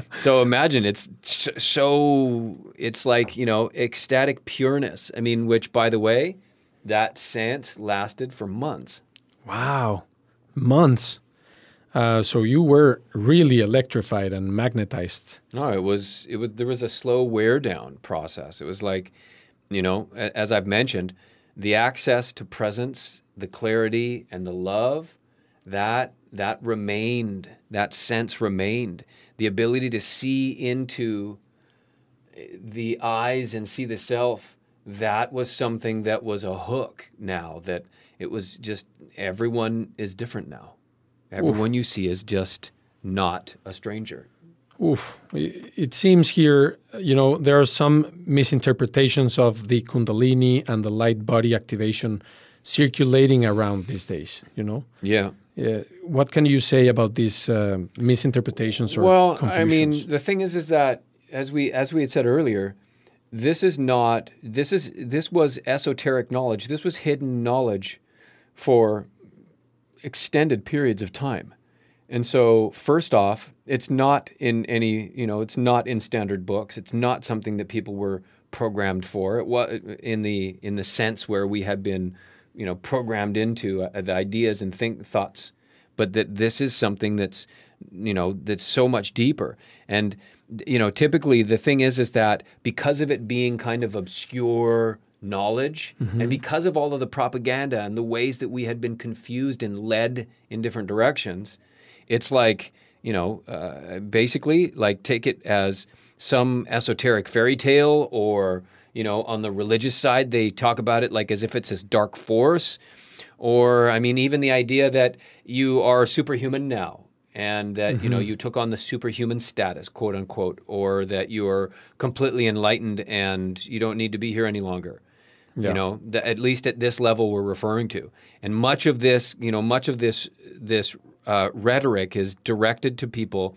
so imagine it's so it's like, you know, ecstatic pureness. I mean, which by the way, that sense lasted for months. Wow. Months. Uh, so you were really electrified and magnetized. No, it was it was there was a slow wear down process. It was like, you know, as I've mentioned, the access to presence the clarity and the love, that that remained, that sense remained. The ability to see into eh, the eyes and see the self, that was something that was a hook now that it was just everyone is different now. Everyone Oof. you see is just not a stranger. Oof. It seems here, you know, there are some misinterpretations of the Kundalini and the light body activation circulating around these days. You know. Yeah. Yeah. What can you say about these uh, misinterpretations or well. I mean, the thing is, is that as we as we had said earlier, this is not this is this was esoteric knowledge. This was hidden knowledge for extended periods of time. And so, first off, it's not in any, you know, it's not in standard books. It's not something that people were programmed for. It was in the in the sense where we had been you know programmed into uh, the ideas and think thoughts, but that this is something that's you know that's so much deeper and you know typically the thing is is that because of it being kind of obscure knowledge mm-hmm. and because of all of the propaganda and the ways that we had been confused and led in different directions it's like you know uh, basically like take it as some esoteric fairy tale or you know, on the religious side, they talk about it like as if it's this dark force. Or, I mean, even the idea that you are superhuman now and that, mm-hmm. you know, mm-hmm. you took on the superhuman status, quote unquote, or that you are completely enlightened and you don't need to be here any longer. Yeah. You know, the, at least at this level we're referring to. And much of this, you know, much of this this uh, rhetoric is directed to people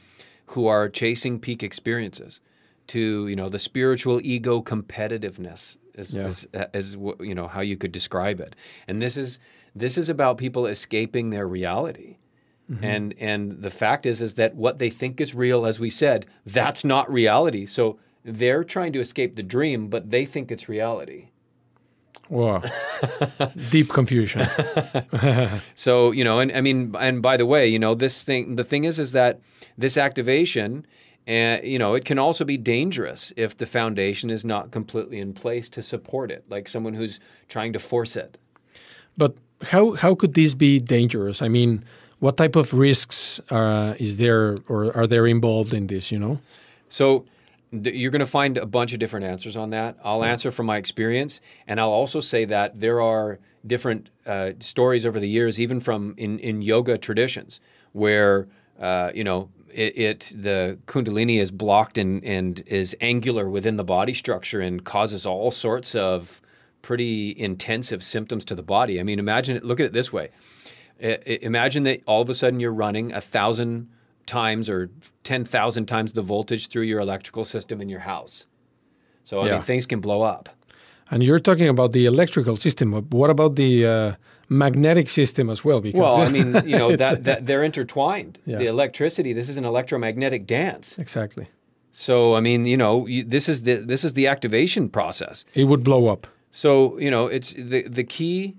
who are chasing peak experiences to you know the spiritual ego competitiveness is, yeah. you know how you could describe it and this is this is about people escaping their reality mm-hmm. and and the fact is is that what they think is real as we said that's not reality so they're trying to escape the dream but they think it's reality Wow. Deep confusion. so, you know, and I mean and by the way, you know, this thing the thing is is that this activation And you know, it can also be dangerous if the foundation is not completely in place to support it, like someone who's trying to force it. But how how could this be dangerous? I mean, what type of risks uh, is there or are there involved in this? You know. So you're going to find a bunch of different answers on that. I'll answer from my experience, and I'll also say that there are different uh, stories over the years, even from in, in yoga traditions, where uh, you know it, it, the kundalini is blocked and and is angular within the body structure and causes all sorts of pretty intensive symptoms to the body. I mean, imagine it. Look at it this way: I, imagine that all of a sudden you're running a thousand times or 10,000 times the voltage through your electrical system in your house. So, I Yeah. mean, things can blow up. And you're talking about the electrical system. What about the uh, magnetic system as well? Because Well, I mean, you know, that, that they're intertwined. Yeah. The electricity, this is an electromagnetic dance. exactly. So, I mean, you know, you, this is the this is the activation process. It would blow up. So, you know, it's the the key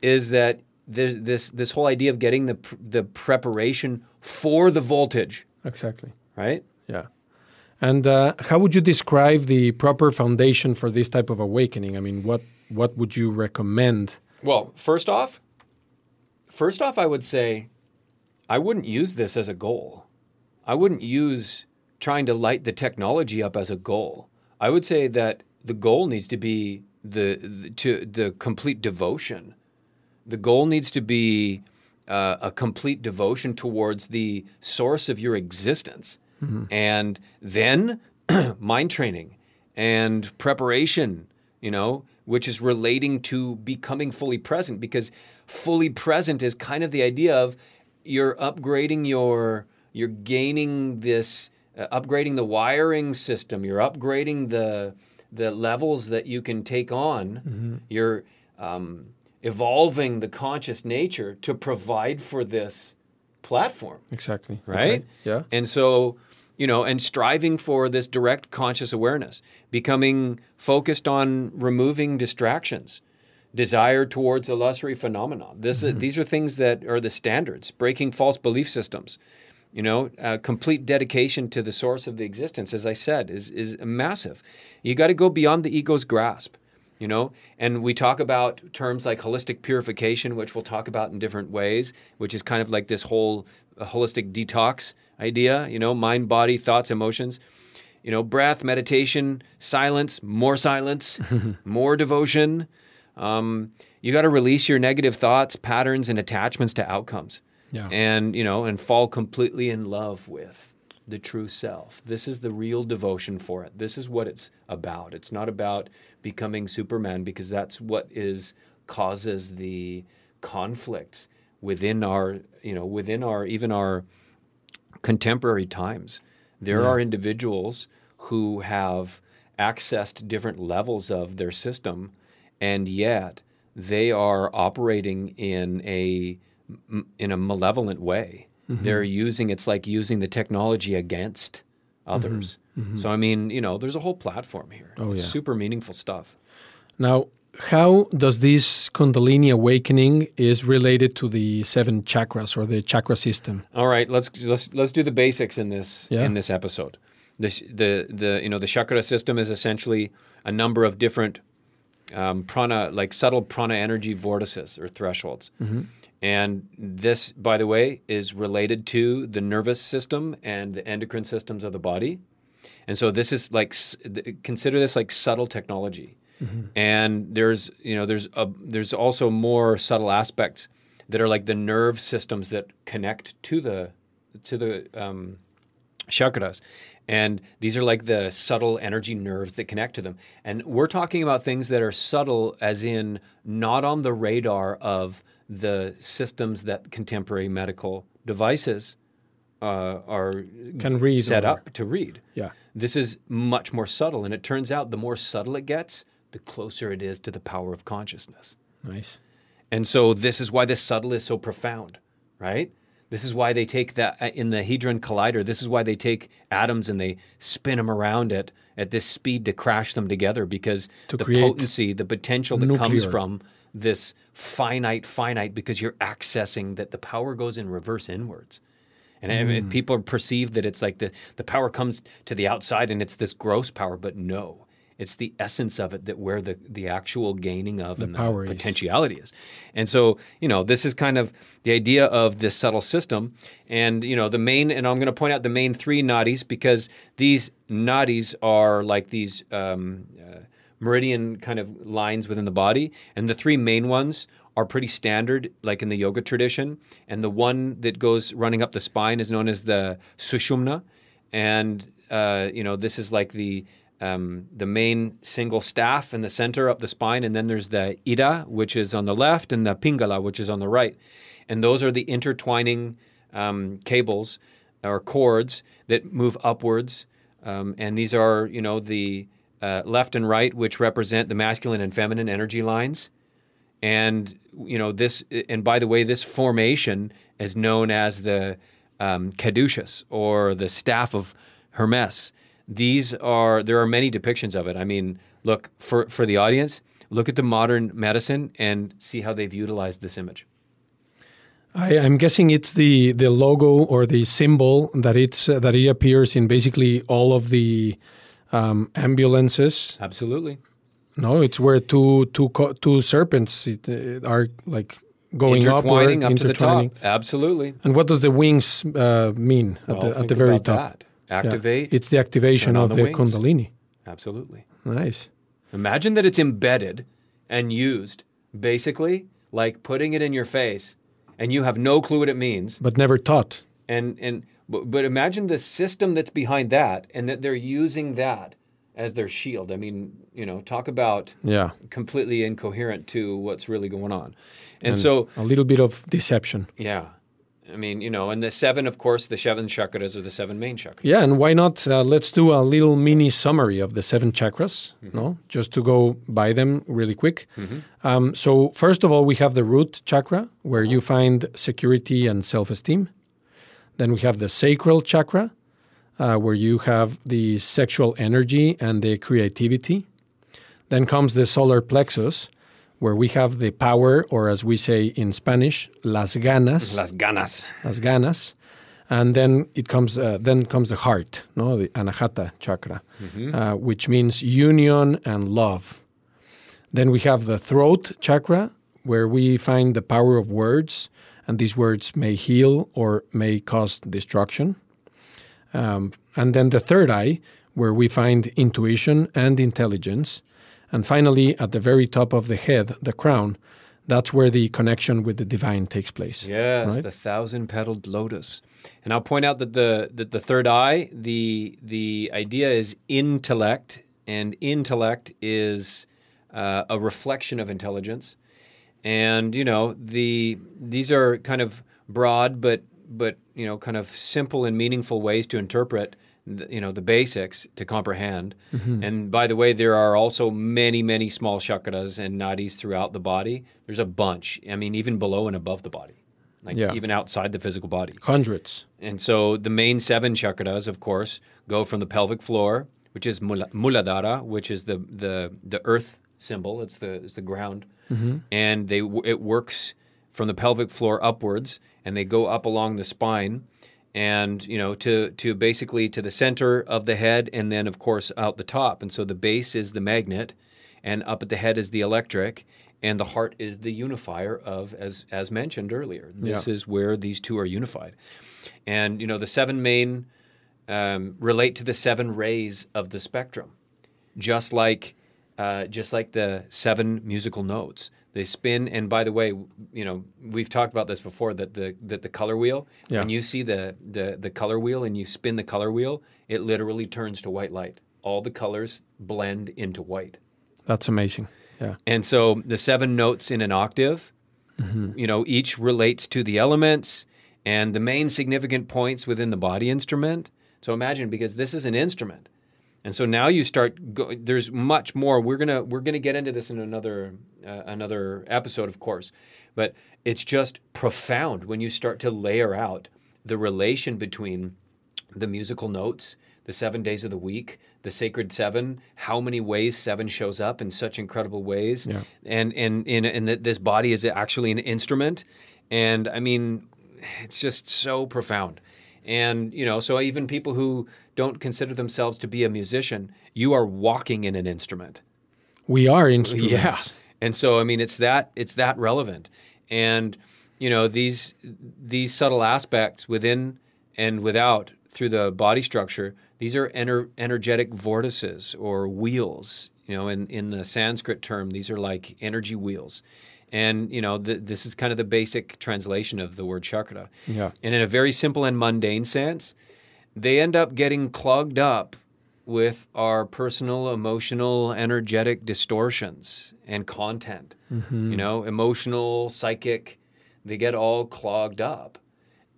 is that there's this this whole idea of getting the pr- the preparation for the voltage, Exactly. right? Yeah. And uh, how would you describe the proper foundation for this type of awakening? I mean, what what would you recommend? Well, first off, first off, I would say I wouldn't use this as a goal. I wouldn't use trying to light the technology up as a goal. I would say that the goal needs to be the, the to the complete devotion. The goal needs to be uh, a complete devotion towards the source of your existence, and then mind training and preparation. You know, which is relating to becoming fully present, because fully present is kind of the idea of you're upgrading your you're gaining this uh, upgrading the wiring system you're upgrading the the levels that you can take on you're um, evolving the conscious nature to provide for this platform Exactly. right? Okay. Yeah. And so, you know, and striving for this direct conscious awareness, becoming focused on removing distractions, desire towards illusory phenomena. This Mm-hmm. is, these are things that are the standards. Breaking false belief systems. You know, uh, complete dedication to the source of the existence, as I said, is is massive. You got to go beyond the ego's grasp you know and we talk about terms like holistic purification which we'll talk about in different ways which is kind of like this whole uh, holistic detox idea you know mind body thoughts emotions. You know breath meditation silence more silence more devotion. Um, you got to release your negative thoughts patterns and attachments to outcomes. Yeah. and you know and fall completely in love with the true self. This is the real devotion for it. This is what it's about. It's not about becoming superman because that's what is causes the conflicts within our you know within our even our contemporary times. There are individuals who have accessed different levels of their system and yet they are operating in a in a malevolent way. Mm-hmm. They're using it's like using the technology against mm-hmm. others. Mm-hmm. So i mean you know there's a whole platform here. Oh, yeah. super meaningful stuff. Now, how does this Kundalini awakening is related to the seven chakras or the chakra system? All right, let's let's let's do the basics in this Yeah. in this episode. This the the you know the chakra system is essentially a number of different um, prana like subtle prana energy vortices or thresholds. And this, by the way, is related to the nervous system and the endocrine systems of the body. And so this is like consider this like subtle technology. And there's you know there's a, there's also more subtle aspects that are like the nerve systems that connect to the to the um, chakras. And these are like the subtle energy nerves that connect to them. And we're talking about things that are subtle, as in not on the radar of the systems that contemporary medical devices uh, are Can read set or- up to read. Yeah. This is much more subtle. And it turns out the more subtle it gets, the closer it is to the power of consciousness. Nice. And so this is why the subtle is so profound, right? This is why they take that uh, in the Hadron Collider. This is why they take atoms and they spin them around at at this speed to crash them together because To the potency, the potential that comes from this finite, finite, because you're accessing that the power goes in reverse inwards. And mm. people perceive that it's like the, the power comes to the outside and it's this gross power, but no. It's the essence of it that where the, the actual gaining of the and the potentiality is. is. And so, you know, this is kind of the idea of this subtle system. And, you know, the main, and I'm going to point out the main three nadis because these nadis are like these um, uh, meridian kind of lines within the body. And the three main ones are pretty standard, like in the yoga tradition. And the one that goes running up the spine is known as the sushumna. And, uh, you know, this is like the um, the main single staff in the center up the spine, and then there's the ida, which is on the left, and the pingala, which is on the right. And those are the intertwining um, cables or cords that move upwards. Um, and these are, you know, the uh, left and right, which represent the masculine and feminine energy lines. And, you know, this, and by the way, this formation is known as the um, caduceus or the staff of Hermes these are there are many depictions of it. I mean, look for for the audience, look at the modern medicine and see how they've utilized this image. I, am guessing it's the the logo or the symbol that it's uh, that it appears in basically all of the um, ambulances. Absolutely. No, it's where two two two serpents uh, are like going intertwining upward, up to the top. Absolutely. And what does the wings uh, mean at well, the at the very top? That. Activate. Yeah. It's the activation of the, the Kundalini. Absolutely. Nice. Imagine that it's embedded and used basically like putting it in your face and you have no clue what it means. But never taught. And and but, imagine the system that's behind that and that they're using that as their shield. I mean, you know, talk about yeah. completely incoherent to what's really going on. And, and so a little bit of deception. Yeah. I mean, you know, and the seven, of course, the seven chakras are the seven main chakras. Yeah, and why not? Uh, let's do a little mini summary of the seven chakras, mm-hmm. no? Just to go by them really quick. Mm-hmm. Um, so, first of all, we have the root chakra, where you find security and self esteem. Then we have the sacral chakra, uh, where you have the sexual energy and the creativity. Then comes the solar plexus, where we have the power, or as we say in Spanish, las ganas. Las ganas. Las ganas. And then it comes. Uh, then comes the heart, no, the anahata chakra, mm-hmm. uh, which means union and love. Then we have the throat chakra, where we find the power of words, and these words may heal or may cause destruction. Um, and then the third eye, where we find intuition and intelligence, and finally, at the very top of the head, the crown, that's where the connection with the divine takes place. Yes, right? the thousand petaled lotus. And I'll point out that the that the third eye, the the idea is intellect, and intellect is uh, a reflection of intelligence. And you know the these are kind of broad, but but you know kind of simple and meaningful ways to interpret you know the basics to comprehend. Mm-hmm. And by the way, there are also many, many small chakras and nadis throughout the body. There's a bunch. I mean, even below and above the body, like yeah. even outside the physical body, hundreds. And so the main seven chakras, of course, go from the pelvic floor, which is muladhara, which is the the the earth symbol. It's the it's the ground, mm-hmm. and they it works from the pelvic floor upwards, and they go up along the spine and you know to to basically to the center of the head and then of course out the top. And so the base is the magnet and up at the head is the electric and the heart is the unifier of as as mentioned earlier. This yeah. is where these two are unified. And you know the seven main um, relate to the seven rays of the spectrum just like uh, just like the seven musical notes they spin, and by the way, you know we've talked about this before that the that the color wheel. Yeah. When you see the, the the color wheel and you spin the color wheel, it literally turns to white light. All the colors blend into white. That's amazing. Yeah. And so the seven notes in an octave, mm-hmm. you know, each relates to the elements and the main significant points within the body instrument. So imagine because this is an instrument. And so now you start. Go, there's much more. We're gonna we're gonna get into this in another uh, another episode, of course, but it's just profound when you start to layer out the relation between the musical notes, the seven days of the week, the sacred seven, how many ways seven shows up in such incredible ways, yeah. and and in and that this body is actually an instrument, and I mean, it's just so profound. And, you know, so even people who don't consider themselves to be a musician, you are walking in an instrument. We are instruments. Yeah. And so I mean it's that it's that relevant. And you know, these these subtle aspects within and without through the body structure, these are ener- energetic vortices or wheels. You know, in, in the Sanskrit term, these are like energy wheels. And, you know, the, this is kind of the basic translation of the word chakra. Yeah. And in a very simple and mundane sense, they end up getting clogged up with our personal, emotional, energetic distortions and content. Mm-hmm. You know, emotional, psychic, they get all clogged up.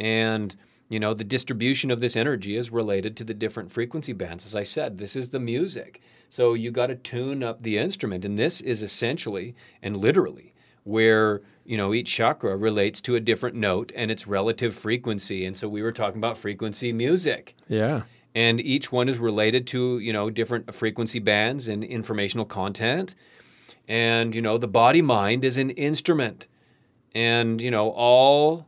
And, you know, the distribution of this energy is related to the different frequency bands. As I said, this is the music. So you got to tune up the instrument. And this is essentially and literally where you know each chakra relates to a different note and its relative frequency and so we were talking about frequency music Yeah. and each one is related to you know different frequency bands and informational content and you know the body mind is an instrument and you know all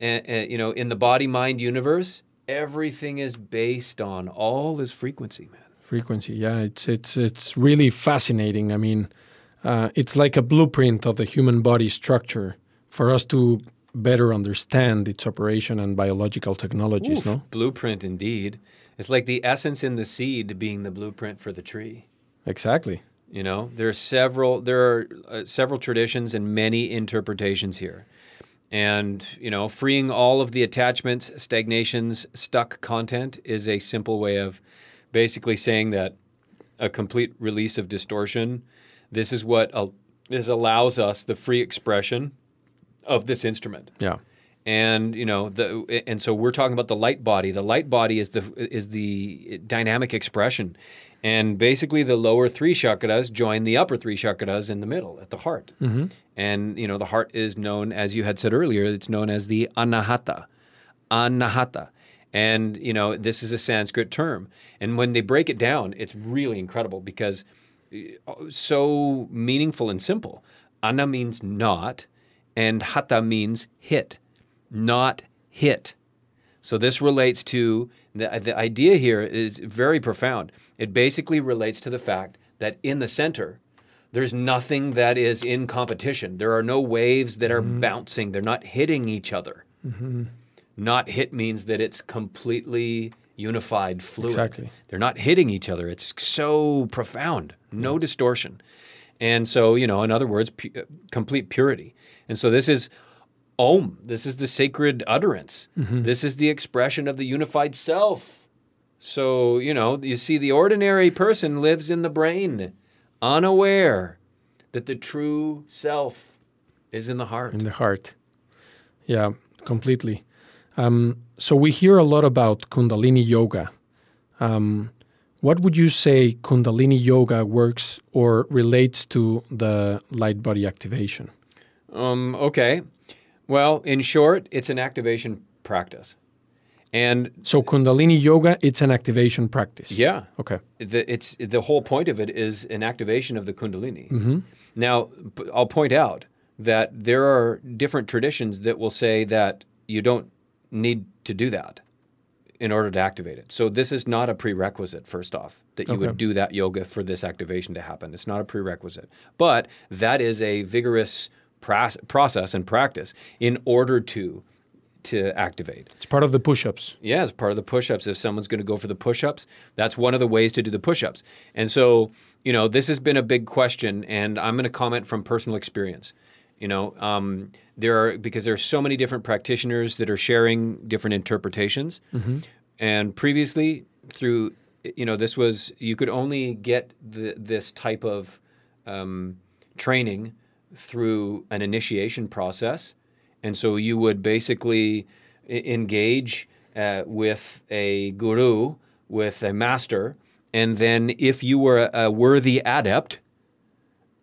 uh, uh, you know in the body mind universe everything is based on all this frequency man Frequency. Yeah. It's it's it's really fascinating. I mean, uh, it's like a blueprint of the human body structure for us to better understand its operation and biological technologies. Oof, No. blueprint indeed it's like the essence in the seed being the blueprint for the tree Exactly. You know, there are several there are uh, several traditions and many interpretations here. And, you know, freeing all of the attachments, stagnations, stuck content is a simple way of basically saying that a complete release of distortion, this is what uh, this allows us the free expression of this instrument. Yeah. and you know the and so we're talking about the light body. The light body is the is the dynamic expression. And basically the lower three chakras join the upper three chakras in the middle at the heart. And you know the heart is known as you had said earlier it's known as the anahata. Anahata. And you know this is a sanskrit term. And when they break it down it's really incredible because so meaningful and simple. Ana means not and hata means hit not hit. So this relates to the, the idea here is very profound. It basically relates to the fact that in the center there's nothing that is in competition. There are no waves that are mm-hmm. bouncing. They're not hitting each other. Mm-hmm. Not hit means that it's completely unified fluid. Exactly. They're not hitting each other. It's so profound, no distortion. And so, you know, in other words, pu- uh, complete purity. And so this is Om. This is the sacred utterance. This is the expression of the unified self. So, you know, you see, the ordinary person lives in the brain, unaware that the true self is in the heart. in the heart. Yeah, completely. Um, so we hear a lot about Kundalini yoga. Um, what would you say Kundalini yoga works or relates to the light body activation? Um, okay. Well, in short, it's an activation practice. And So Kundalini yoga, it's an activation practice. yeah, Okay. the, it's the whole point of it is an activation of the kundalini. Now, I'll point out that there are different traditions that will say that you don't need to do that in order to activate it. So this is not a prerequisite first off that you Okay. would do that yoga for this activation to happen. It's not a prerequisite. But that is a vigorous pras- process and practice in order to to activate. It's part of the push-ups. Yeah, it's part of the push-ups. If someone's going to go for the push-ups, that's one of the ways to do the push-ups. And so, you know, this has been a big question, and I'm going to comment from personal experience. You know, um, there are because there are so many different practitioners that are sharing different interpretations. And previously, through you know, this was you could only get the, this type of um, training through an initiation process. And so you would basically e- engage uh, with a guru, with a master, and then if you were a, a worthy adept,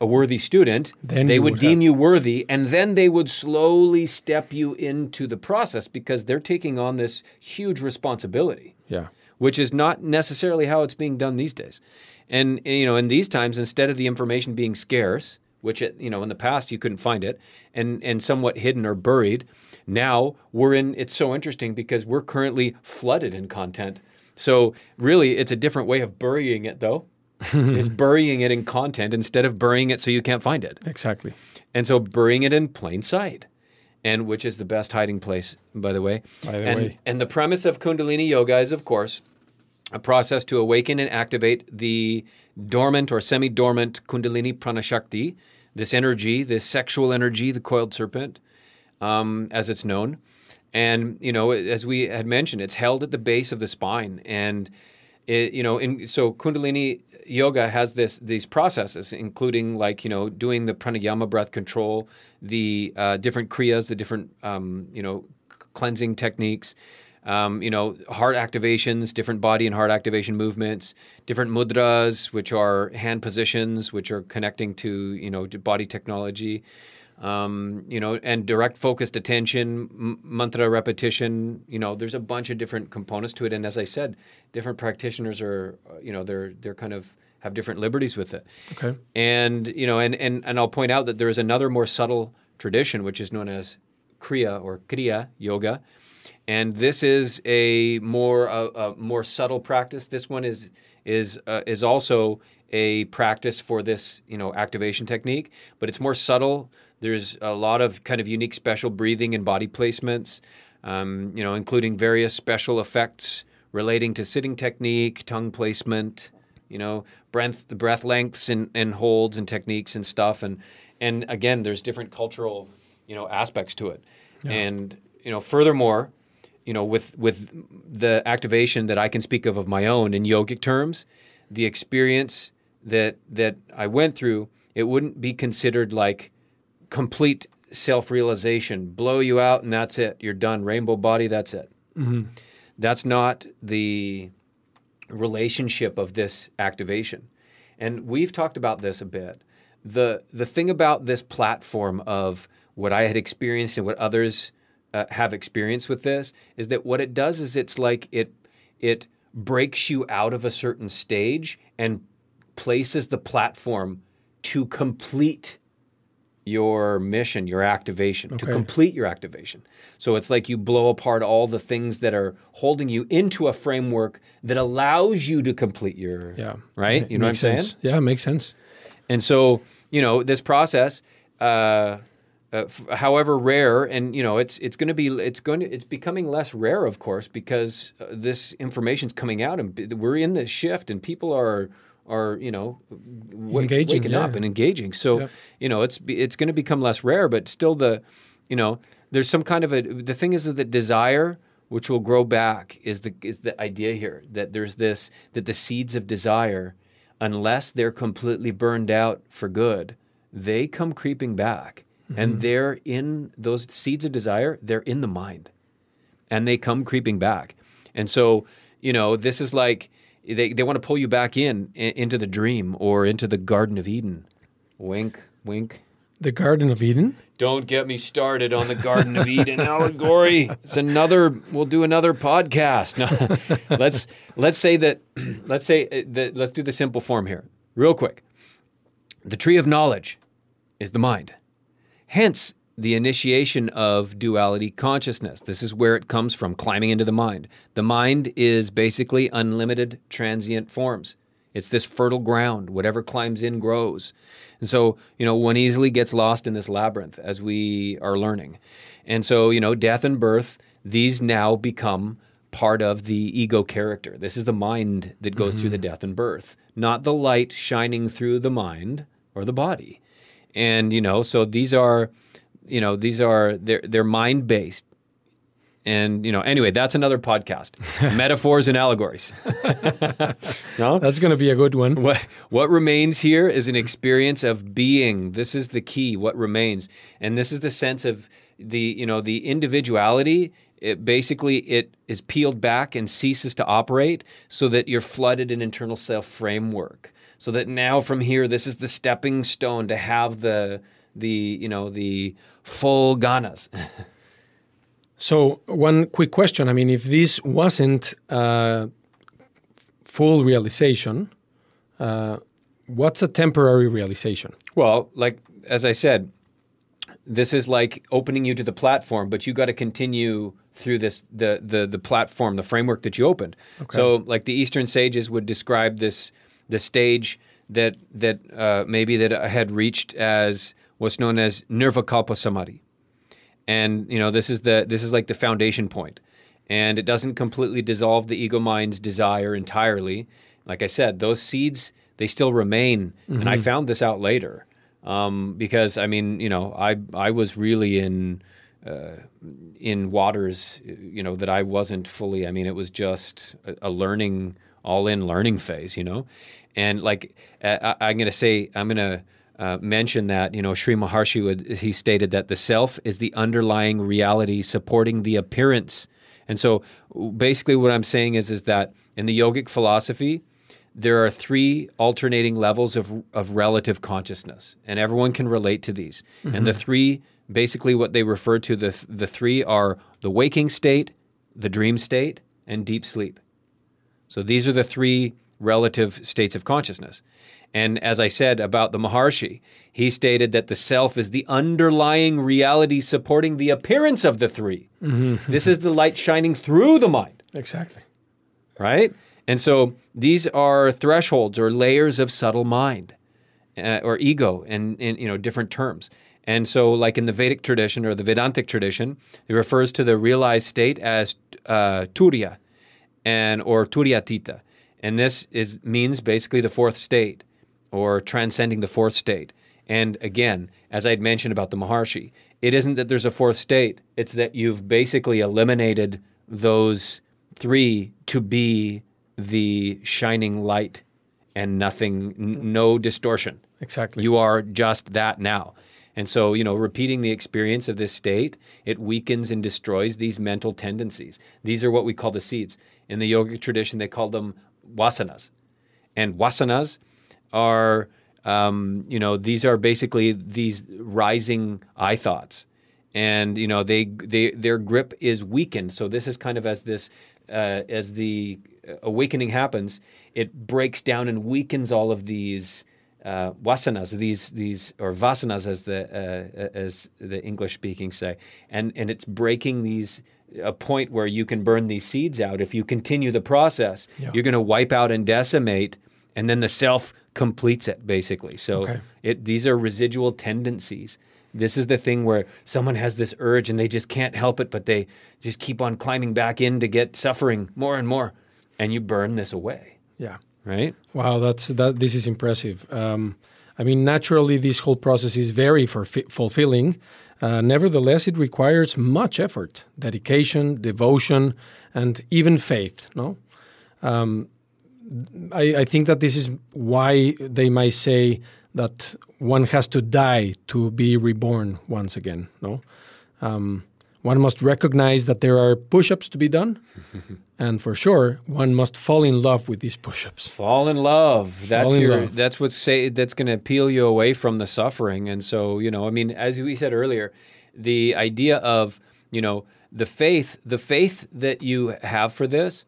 a worthy student, Then they would would deem have- you worthy, and then they would slowly step you into the process because they're taking on this huge responsibility Yeah. which is not necessarily how it's being done these days. And you know, in these times, instead of the information being scarce, which it, you know in the past you couldn't find it, and and somewhat hidden or buried. Now we're in. It's so interesting because we're currently flooded in content. So really, it's a different way of burying it, though. It's burying it in content instead of burying it so you can't find it. Exactly. And so burying it in plain sight, and which is the best hiding place, by the way. By the and, way. and the premise of Kundalini Yoga is, of course, a process to awaken and activate the dormant or semi dormant Kundalini Pranashakti, this energy, this sexual energy, the coiled serpent, um, as it's known. And, you know, as we had mentioned, it's held at the base of the spine. And, it, you know, in, so Kundalini yoga has this these processes, including like you know doing the pranayama breath control, the uh, different kriyas, the different um, you know cleansing techniques, um, you know heart activations, different body and heart activation movements, different mudras, which are hand positions, which are connecting to you know to body technology. Um, you know, and direct focused attention, m- mantra repetition. You know, there's a bunch of different components to it, and as I said, different practitioners are, uh, you know, they're they're kind of have different liberties with it. Okay. And you know, and and and I'll point out that there is another more subtle tradition, which is known as Kriya or Kriya Yoga, and this is a more a, a more subtle practice. This one is is uh, is also a practice for this you know activation technique, but it's more subtle. There's a lot of kind of unique special breathing and body placements, um, you know, including various special effects relating to sitting technique, tongue placement, you know, breath breath lengths and, and holds and techniques and stuff. And and again, there's different cultural, you know, aspects to it. And you know, furthermore, you know, with with the activation that I can speak of of my own in yogic terms, the experience that that I went through, it wouldn't be considered like complete self-realization. Blow you out and that's it. You're done. Rainbow body, that's it. That's not the relationship of this activation. And we've talked about this a bit. The the thing about this platform of what I had experienced and what others uh, have experienced with this is that what it does is it's like it it breaks you out of a certain stage and places the platform to complete your mission, your activation, to complete your activation. So it's like you blow apart all the things that are holding you into a framework that allows you to complete your Yeah. right. You know what I'm saying? sense. Yeah, makes sense. And so, you know, this process, uh, uh, f- however rare, and you know, it's it's going to be it's going to it's becoming less rare, of course, because uh, this information's coming out, and b- we're in this shift, and people are are you know wa- Engaging, waking yeah. up and engaging. So, Yeah. you know, it's it's going to become less rare, but still the, you know, there's some kind of a the thing is that the desire which will grow back is the is the idea here that there's this that the seeds of desire unless they're completely burned out for good they come creeping back and mm-hmm. they're in those seeds of desire they're in the mind and they come creeping back and so you know this is like they, they want to pull you back in, into the dream or into the garden of eden wink wink The Garden of Eden. don't get me started on the Garden of Eden allegory. It's another. We'll do another podcast. No, let's let's say that. Let's say uh, that. Let's do the simple form here, real quick. The tree of knowledge is the mind. Hence, the initiation of duality consciousness. This is where it comes from, climbing into the mind. The mind is basically unlimited transient forms. It's this fertile ground. Whatever climbs in grows. And so, you know, one easily gets lost in this labyrinth as we are learning. And so, you know, death and birth, these now become part of the ego character. This is the mind that goes through the mm-hmm. death and birth, not the light shining through the mind or the body. And, you know, so these are, you know, these are, they're, they're mind based. And, you know, anyway, that's another podcast metaphors and allegories. no? That's going to be a good one. What what remains here is an experience of being. This is the key. What remains, and this is the sense of the you know the individuality. It basically it is peeled back and ceases to operate, so that you're flooded in internal self framework. So that now from here, this is the stepping stone to have the the you know the full ganas. So, one quick question. I mean, if this wasn't uh, full realization, uh, what's a temporary realization? Well, like as I said, this is like opening you to the platform, but you got to continue through this the the the platform, the framework that you opened. So, like the Eastern sages would describe this the stage that that uh, maybe that I had reached as what's known as nirvikalpa samadhi, and you know this is the this is like the foundation point, and it doesn't completely dissolve the ego mind's desire entirely. Like I said, those seeds they still remain, and I found this out later um, because I mean, you know, I I was really in uh, in waters, you know, that I wasn't fully. I mean, it was just a, a learning, all in learning phase, you know, and like I, I'm going to say, I'm going to. Uh, mention that you know Sri Maharshi would he stated that the self is the underlying reality supporting the appearance, and so basically what I'm saying is is that in the yogic philosophy, there are three alternating levels of, of relative consciousness, and everyone can relate to these. And the three, basically, what they refer to the the three are the waking state, the dream state, and deep sleep. So these are the three relative states of consciousness. And as I said about the Maharshi, he stated that the self is the underlying reality supporting the appearance of the 3 This is the light shining through the mind Exactly. right? And so these are thresholds or layers of subtle mind uh, or ego in, in you know different terms. And so, like in the Vedic tradition or the Vedantic tradition, it refers to the realized state as uh, turiya and or turiyatita, and this is means basically the fourth state or transcending the fourth state. And again, as I'd mentioned about the Maharshi, it isn't that there's a fourth state; it's that you've basically eliminated those three to be the shining light and nothing, n- no distortion. Exactly. You are just that now. And so, you know, repeating the experience of this state, it weakens and destroys these mental tendencies. These are what we call the seeds. In the yogic tradition, they call them wasanas. And wasanas are, um, you know, these are basically these rising I thoughts. And, you know, they, they, their grip is weakened. So this is kind of as this, uh, as the awakening happens, it breaks down and weakens all of these uh, wasanas, these these or vasanas as the uh, as the English speaking say, and and it's breaking these a point where you can burn these seeds out. If you continue the process, Yeah. you're going to wipe out and decimate, and then the self completes it basically. So Okay. it these are residual tendencies. This is the thing where someone has this urge and they just can't help it, but they just keep on climbing back in to get suffering more and more, and you burn this away, yeah. right? Wow, that's that. This is impressive. Um, I mean, naturally, this whole process is very fulfi- fulfilling. Uh, nevertheless, it requires much effort, dedication, devotion, and even faith. No, um, I, I think that this is why they might say that one has to die to be reborn once again. No, um, one must recognize that there are push-ups to be done, and for sure, one must fall in love with these push-ups. Fall in love. That's Fall in your. love. That's what's say. That's going to peel you away from the suffering. And so you know, I mean, as we said earlier, the idea of you know the faith, the faith that you have for this.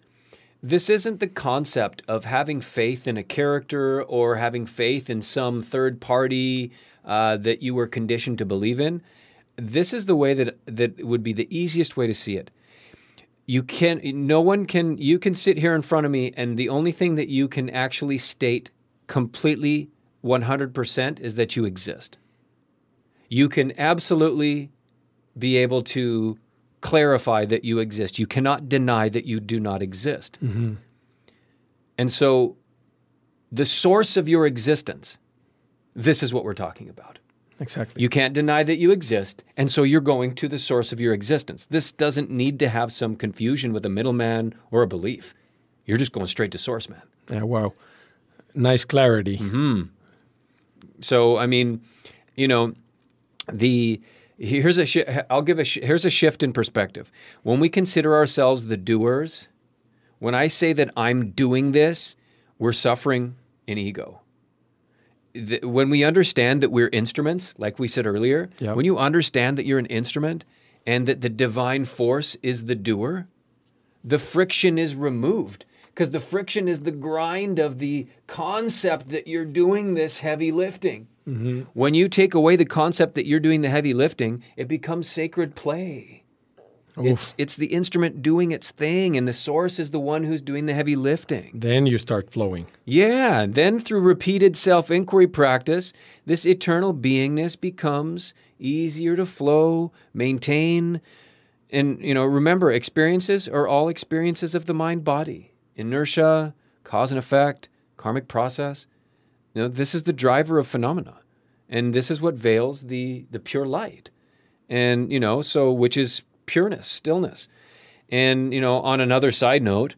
This isn't the concept of having faith in a character or having faith in some third party uh, that you were conditioned to believe in. This is the way that that would be the easiest way to see it you can no one can you can sit here in front of me and the only thing that you can actually state completely 100% is that you exist you can absolutely be able to clarify that you exist you cannot deny that you do not exist and so the source of your existence this is what we're talking about Exactly. you can't deny that you exist, and so you're going to the source of your existence. This doesn't need to have some confusion with a middleman or a belief. You're just going straight to source, man. Yeah, wow. Nice clarity. Hmm. So, I mean, you know, the here's a shi- I'll give a sh- here's a shift in perspective. When we consider ourselves the doers, when I say that I'm doing this, we're suffering in ego. The, when we understand that we're instruments, like we said earlier, Yeah. when you understand that you're an instrument and that the divine force is the doer, the friction is removed because the friction is the grind of the concept that you're doing this heavy lifting. When you take away the concept that you're doing the heavy lifting, it becomes sacred play. It's it's the instrument doing its thing, and the source is the one who's doing the heavy lifting. Then you start flowing. Yeah, and then through repeated self inquiry practice, this eternal beingness becomes easier to flow, maintain. And, you know, remember, experiences are all experiences of the mind body inertia, cause and effect, karmic process. You know, this is the driver of phenomena. And this is what veils the, the pure light. And, you know, so which is pureness, stillness. And, you know, on another side note,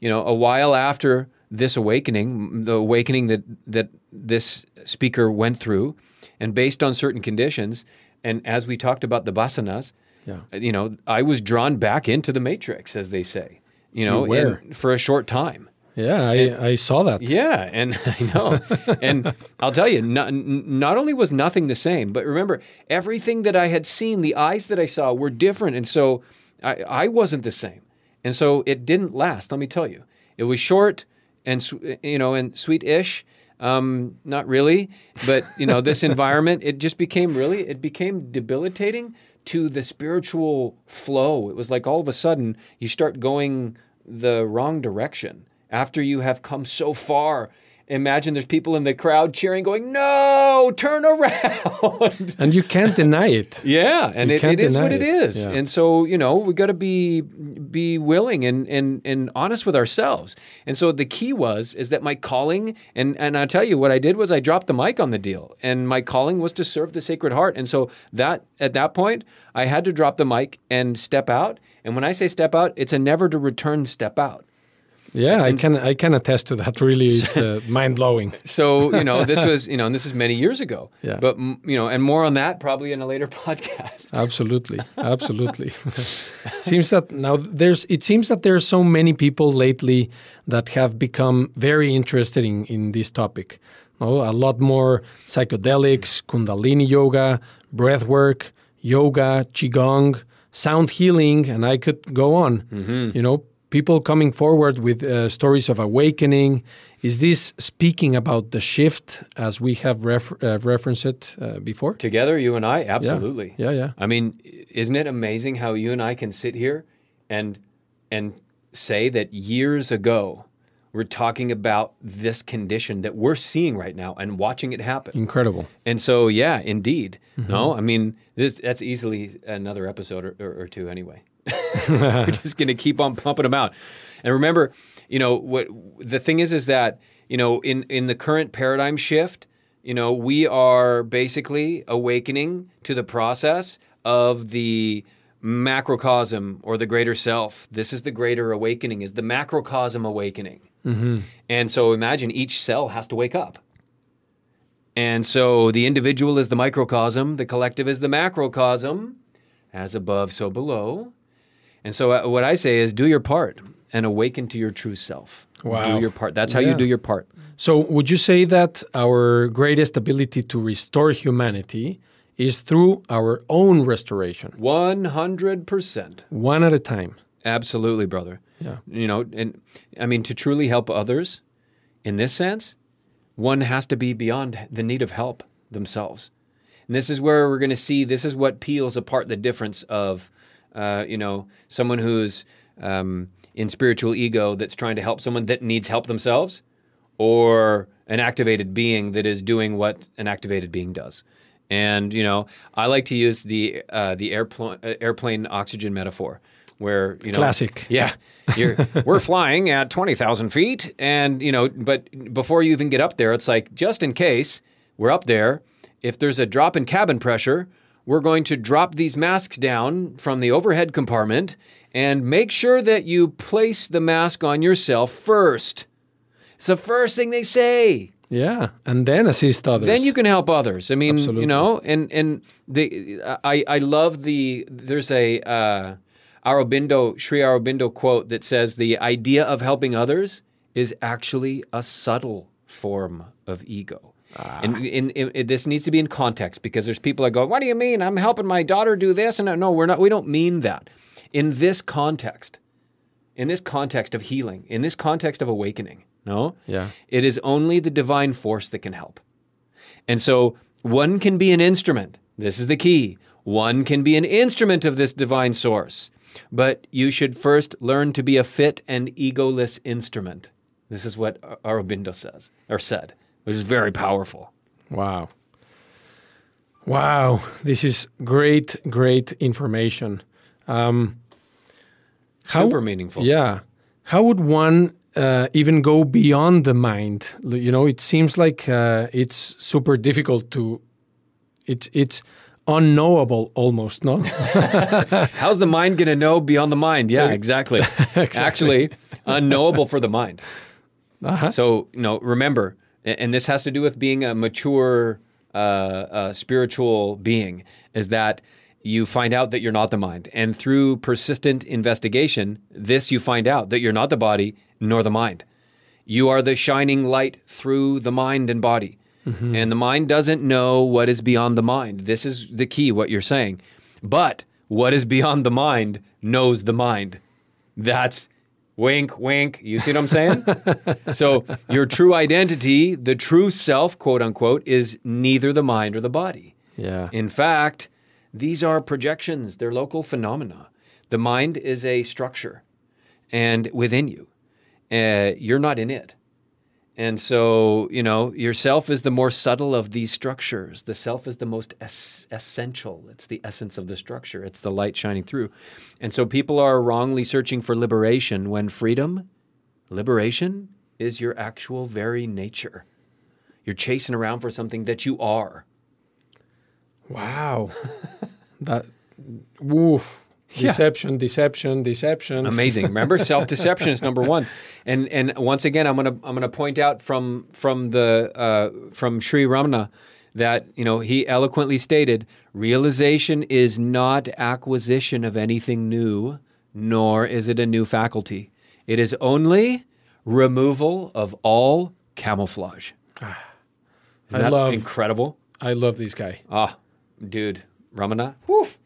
you know, a while after this awakening, the awakening that that this speaker went through, and based on certain conditions, and as we talked about the basanas, Yeah. you know, I was drawn back into the matrix, as they say, you know, in- for a short time. Yeah, I, I saw that. Yeah, and I know. and I'll tell you, not, not only was nothing the same, but remember, everything that I had seen, the eyes that I saw were different. And so I, I wasn't the same. And so it didn't last, let me tell you. It was short and, you know, and sweet-ish. Um, not really, but you know, this environment, it just became really, it became debilitating to the spiritual flow. It was like all of a sudden you start going the wrong direction after you have come so far. Imagine there's people in the crowd cheering, going, "No, turn around!" And you can't deny it. yeah, and it, it is what it it. is. Yeah. And so you know we got to be be willing and and and honest with ourselves. And so the key was is that my calling and and I tell you what I did was I dropped the mic on the deal, and my calling was to serve the Sacred Heart. And so that at that point I had to drop the mic and step out. And when I say step out, it's a never to return step out. Yeah, I can I can attest to that. Really, it's uh, mind blowing. So you know, this was you know, and this is many years ago. Yeah. But you know, and more on that probably in a later podcast. Absolutely, absolutely. seems that now there's it seems that there are so many people lately that have become very interested in in this topic. No, a lot more psychedelics, Kundalini yoga, breath work, yoga, qigong, sound healing, and I could go on. You know, people coming forward with uh, stories of awakening. Is this speaking about the shift as we have ref- uh, referenced it uh, before? Together, you and I, absolutely. Yeah, yeah. I mean, isn't it amazing how you and I can sit here and and say that years ago we're talking about this condition that we're seeing right now and watching it happen. Incredible. And so, yeah, indeed. Mm-hmm. No, I mean, this that's easily another episode or, or, or two anyway. We're just going to keep on pumping them out. And remember, you know, what the thing is is that, you know, in in the current paradigm shift, you know, we are basically awakening to the process of the macrocosm or the greater self. This is the greater awakening is the macrocosm awakening. Mm-hmm. And so imagine each cell has to wake up. And so the individual is the microcosm, the collective is the macrocosm, as above, so below. And so uh, what I say is do your part and awaken to your true self. Wow. Do your part. That's how Yeah. you do your part. So, would you say that our greatest ability to restore humanity is through our own restoration, 100%. one at a time? Absolutely, brother. Yeah. You know, and I mean, to truly help others in this sense, one has to be beyond the need of help themselves. And this is where we're going to see this is what peels apart the difference of, uh, you know, someone who's um, in spiritual ego that's trying to help someone that needs help themselves or an activated being that is doing what an activated being does. And you know, I like to use the uh, the airplane uh, airplane oxygen metaphor, where you know, Classic. yeah, you're, we're flying at twenty thousand feet, and you know, but before you even get up there, it's like just in case we're up there, if there's a drop in cabin pressure, we're going to drop these masks down from the overhead compartment and make sure that you place the mask on yourself first. It's the first thing they say. Yeah, and then assist others. Then you can help others. I mean, Absolutely. you know, and and the I I love the there's a uh, Aurobindo Sri Aurobindo quote that says the idea of helping others is actually a subtle form of ego. And in, in, in- this needs to be in context because there's people that go, "What do you mean? I'm helping my daughter do this?" And uh, no, we're not. We don't mean that. In this context, in this context of healing, in this context of awakening. No? Yeah. It is only the divine force that can help. And so one can be an instrument. This is the key. One can be an instrument of this divine source. But you should first learn to be a fit and egoless instrument. This is what Aurobindo says or said, which is very powerful. Wow. Wow. This is great, great information. Um, How- Super meaningful. Yeah. How would one uh, even go beyond the mind? You know, it seems like uh, it's super difficult to. It's it's unknowable almost. No. How's the mind going to know beyond the mind? Yeah, exactly. exactly. Actually, unknowable for the mind. Uh-huh. So, you know, remember, and this has to do with being a mature uh, uh, spiritual being, is that you find out that you're not the mind. And through persistent investigation, this you find out that you're not the body nor the mind. You are the shining light through the mind and body. And the mind doesn't know what is beyond the mind. This is the key, what you're saying. But what is beyond the mind knows the mind. That's wink, wink. You see what I'm saying? so your true identity, the true self, quote unquote, is neither the mind or the body. yeah. In fact, these are projections, they're local phenomena. The mind is a structure, and within you, uh, you're not in it. And so, you know, yourself is the more subtle of these structures. The self is the most es- essential. It's the essence of the structure, it's the light shining through. And so people are wrongly searching for liberation when freedom, liberation, is your actual very nature. You're chasing around for something that you are. Wow. that. Woof. Yeah. Deception, deception, deception. Amazing. Remember, self deception is number one. And and once again, I'm gonna I'm gonna point out from from the uh, from Sri Ramana that you know he eloquently stated realization is not acquisition of anything new, nor is it a new faculty. It is only removal of all camouflage. Isn't I that love- incredible? I love this guy. Ah, dude, Ramana, woof,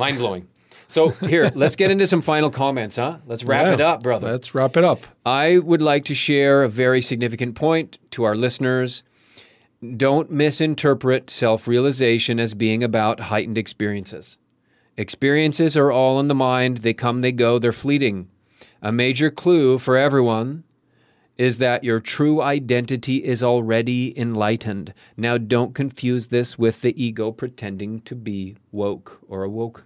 mind blowing. So here, let's get into some final comments, huh? Let's wrap Yeah. it up, brother. Let's wrap it up. I would like to share a very significant point to our listeners. Don't misinterpret self realization as being about heightened experiences. Experiences are all in the mind, they come, they go, they're fleeting. A major clue for everyone is that your true identity is already enlightened. Now, don't confuse this with the ego pretending to be woke or awoke.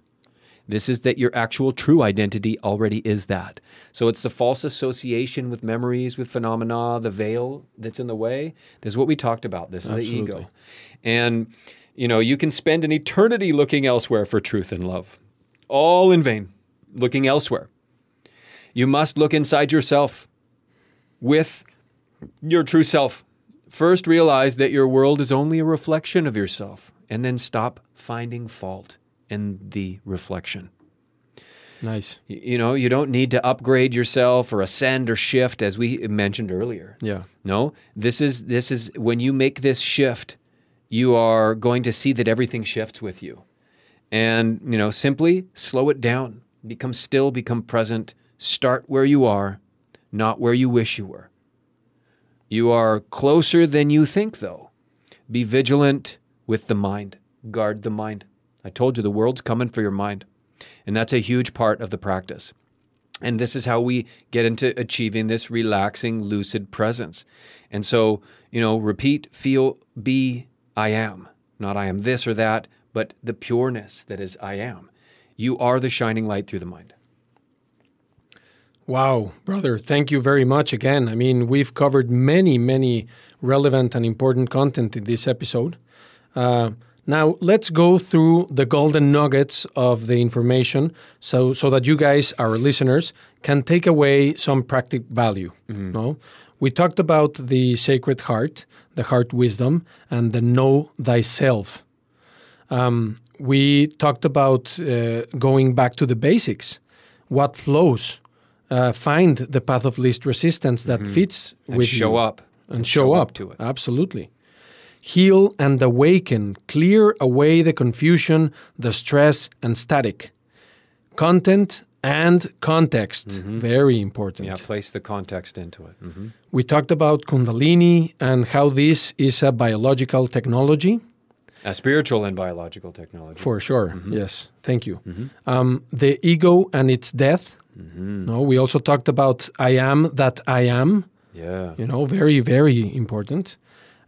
This is that your actual true identity already is that. So it's the false association with memories, with phenomena, the veil that's in the way. This is what we talked about. This is the ego. And, you know, you can spend an eternity looking elsewhere for truth and love, all in vain, looking elsewhere. You must look inside yourself with your true self. First, realize that your world is only a reflection of yourself, and then stop finding fault in the reflection. Nice. You know, you don't need to upgrade yourself or ascend or shift, as we mentioned earlier. Yeah. No, this is this is when you make this shift, you are going to see that everything shifts with you. And, you know, simply slow it down. Become still, become present. Start where you are, not where you wish you were. You are closer than you think though. Be vigilant with the mind. Guard the mind. I told you the world's coming for your mind. And that's a huge part of the practice. And this is how we get into achieving this relaxing, lucid presence. And so, you know, repeat, feel, be, I am. Not I am this or that, but the pureness that is I am. You are the shining light through the mind. Wow, brother, thank you very much again. I mean, we've covered many, many relevant and important content in this episode. Uh, now, let's go through the golden nuggets of the information so, so that you guys, our listeners, can take away some practical value. No? We talked about the sacred heart, the heart wisdom, and the know thyself. Um, we talked about uh, going back to the basics, what flows, uh, find the path of least resistance that fits And with show you up. and show, up. to it. Absolutely. Heal and awaken, clear away the confusion, the stress, and static. Content and context. Very important. Yeah, place the context into it. hmm We talked about Kundalini and how this is a biological technology. A spiritual and biological technology. For sure. Yes. Thank you. Um, the ego and its death. No, we also talked about I am that I am. yeah. You know, very, very important.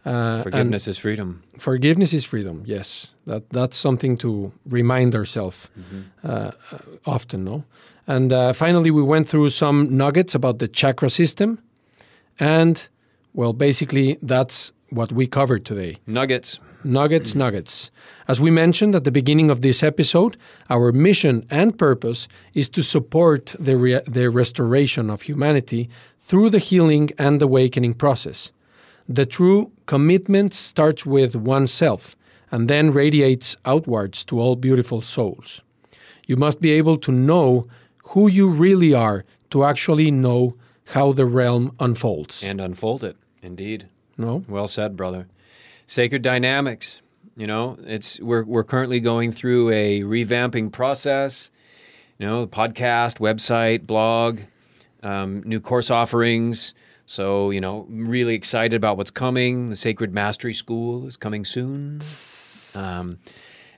Uh, Forgiveness is freedom. forgiveness is freedom. Yes, that that's something to remind ourselves uh, uh, often. No, and uh, finally we went through some nuggets about the chakra system, and well, basically that's what we covered today. Nuggets. Nuggets, nuggets. As we mentioned at the beginning of this episode, our mission and purpose is to support the, re- the restoration of humanity through the healing and awakening process. The true commitment starts with oneself and then radiates outwards to all beautiful souls. You must be able to know who you really are to actually know how the realm unfolds. And unfold it. Indeed. no? Well said, brother. Sacred dynamics. You know, it's we're we're currently going through a revamping process. You know, podcast, website, blog, um, new course offerings. So you know, really excited about what's coming. The Sacred Mastery School is coming soon. Um,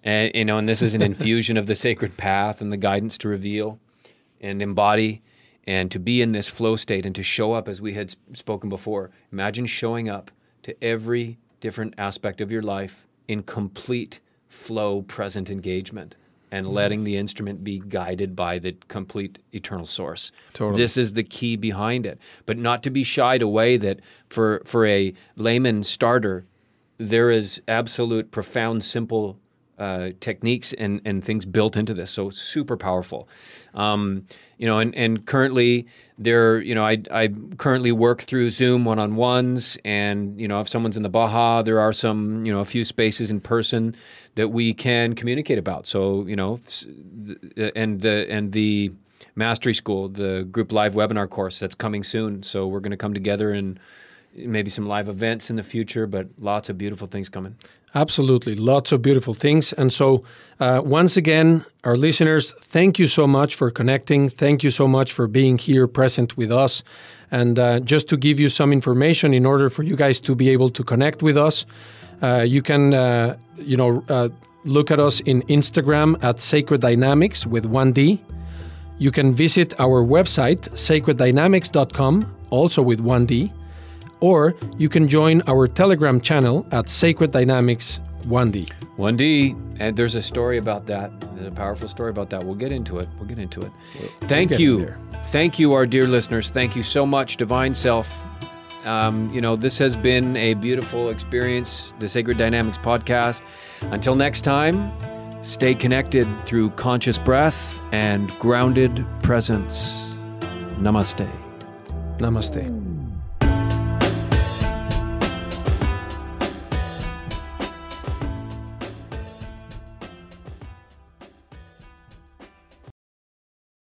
and you know, and this is an infusion of the sacred path and the guidance to reveal and embody and to be in this flow state and to show up as we had spoken before. Imagine showing up to every different aspect of your life in complete flow, present engagement and letting the instrument be guided by the complete eternal source. Totally. This is the key behind it. But not to be shied away that for for a layman starter, there is absolute profound simple uh, techniques and, and things built into this. So super powerful. Um, you know, and, and currently there, you know, I, I currently work through Zoom one-on-ones and, you know, if someone's in the Baja, there are some, you know, a few spaces in person that we can communicate about. So, you know, and the, and the mastery school, the group live webinar course that's coming soon. So we're going to come together and maybe some live events in the future, but lots of beautiful things coming. Absolutely. Lots of beautiful things. And so, uh, once again, our listeners, thank you so much for connecting. Thank you so much for being here present with us. And uh, just to give you some information in order for you guys to be able to connect with us, uh, you can, uh, you know, uh, look at us in Instagram at Sacred Dynamics with 1D. You can visit our website, sacreddynamics.com, also with 1D or you can join our Telegram channel at Sacred Dynamics 1D. 1D, and there's a story about that. There's a powerful story about that. We'll get into it. We'll get into it. Thank you. Thank you, our dear listeners. Thank you so much, Divine Self. Um, you know, this has been a beautiful experience, the Sacred Dynamics podcast. Until next time, stay connected through conscious breath and grounded presence. Namaste. Namaste.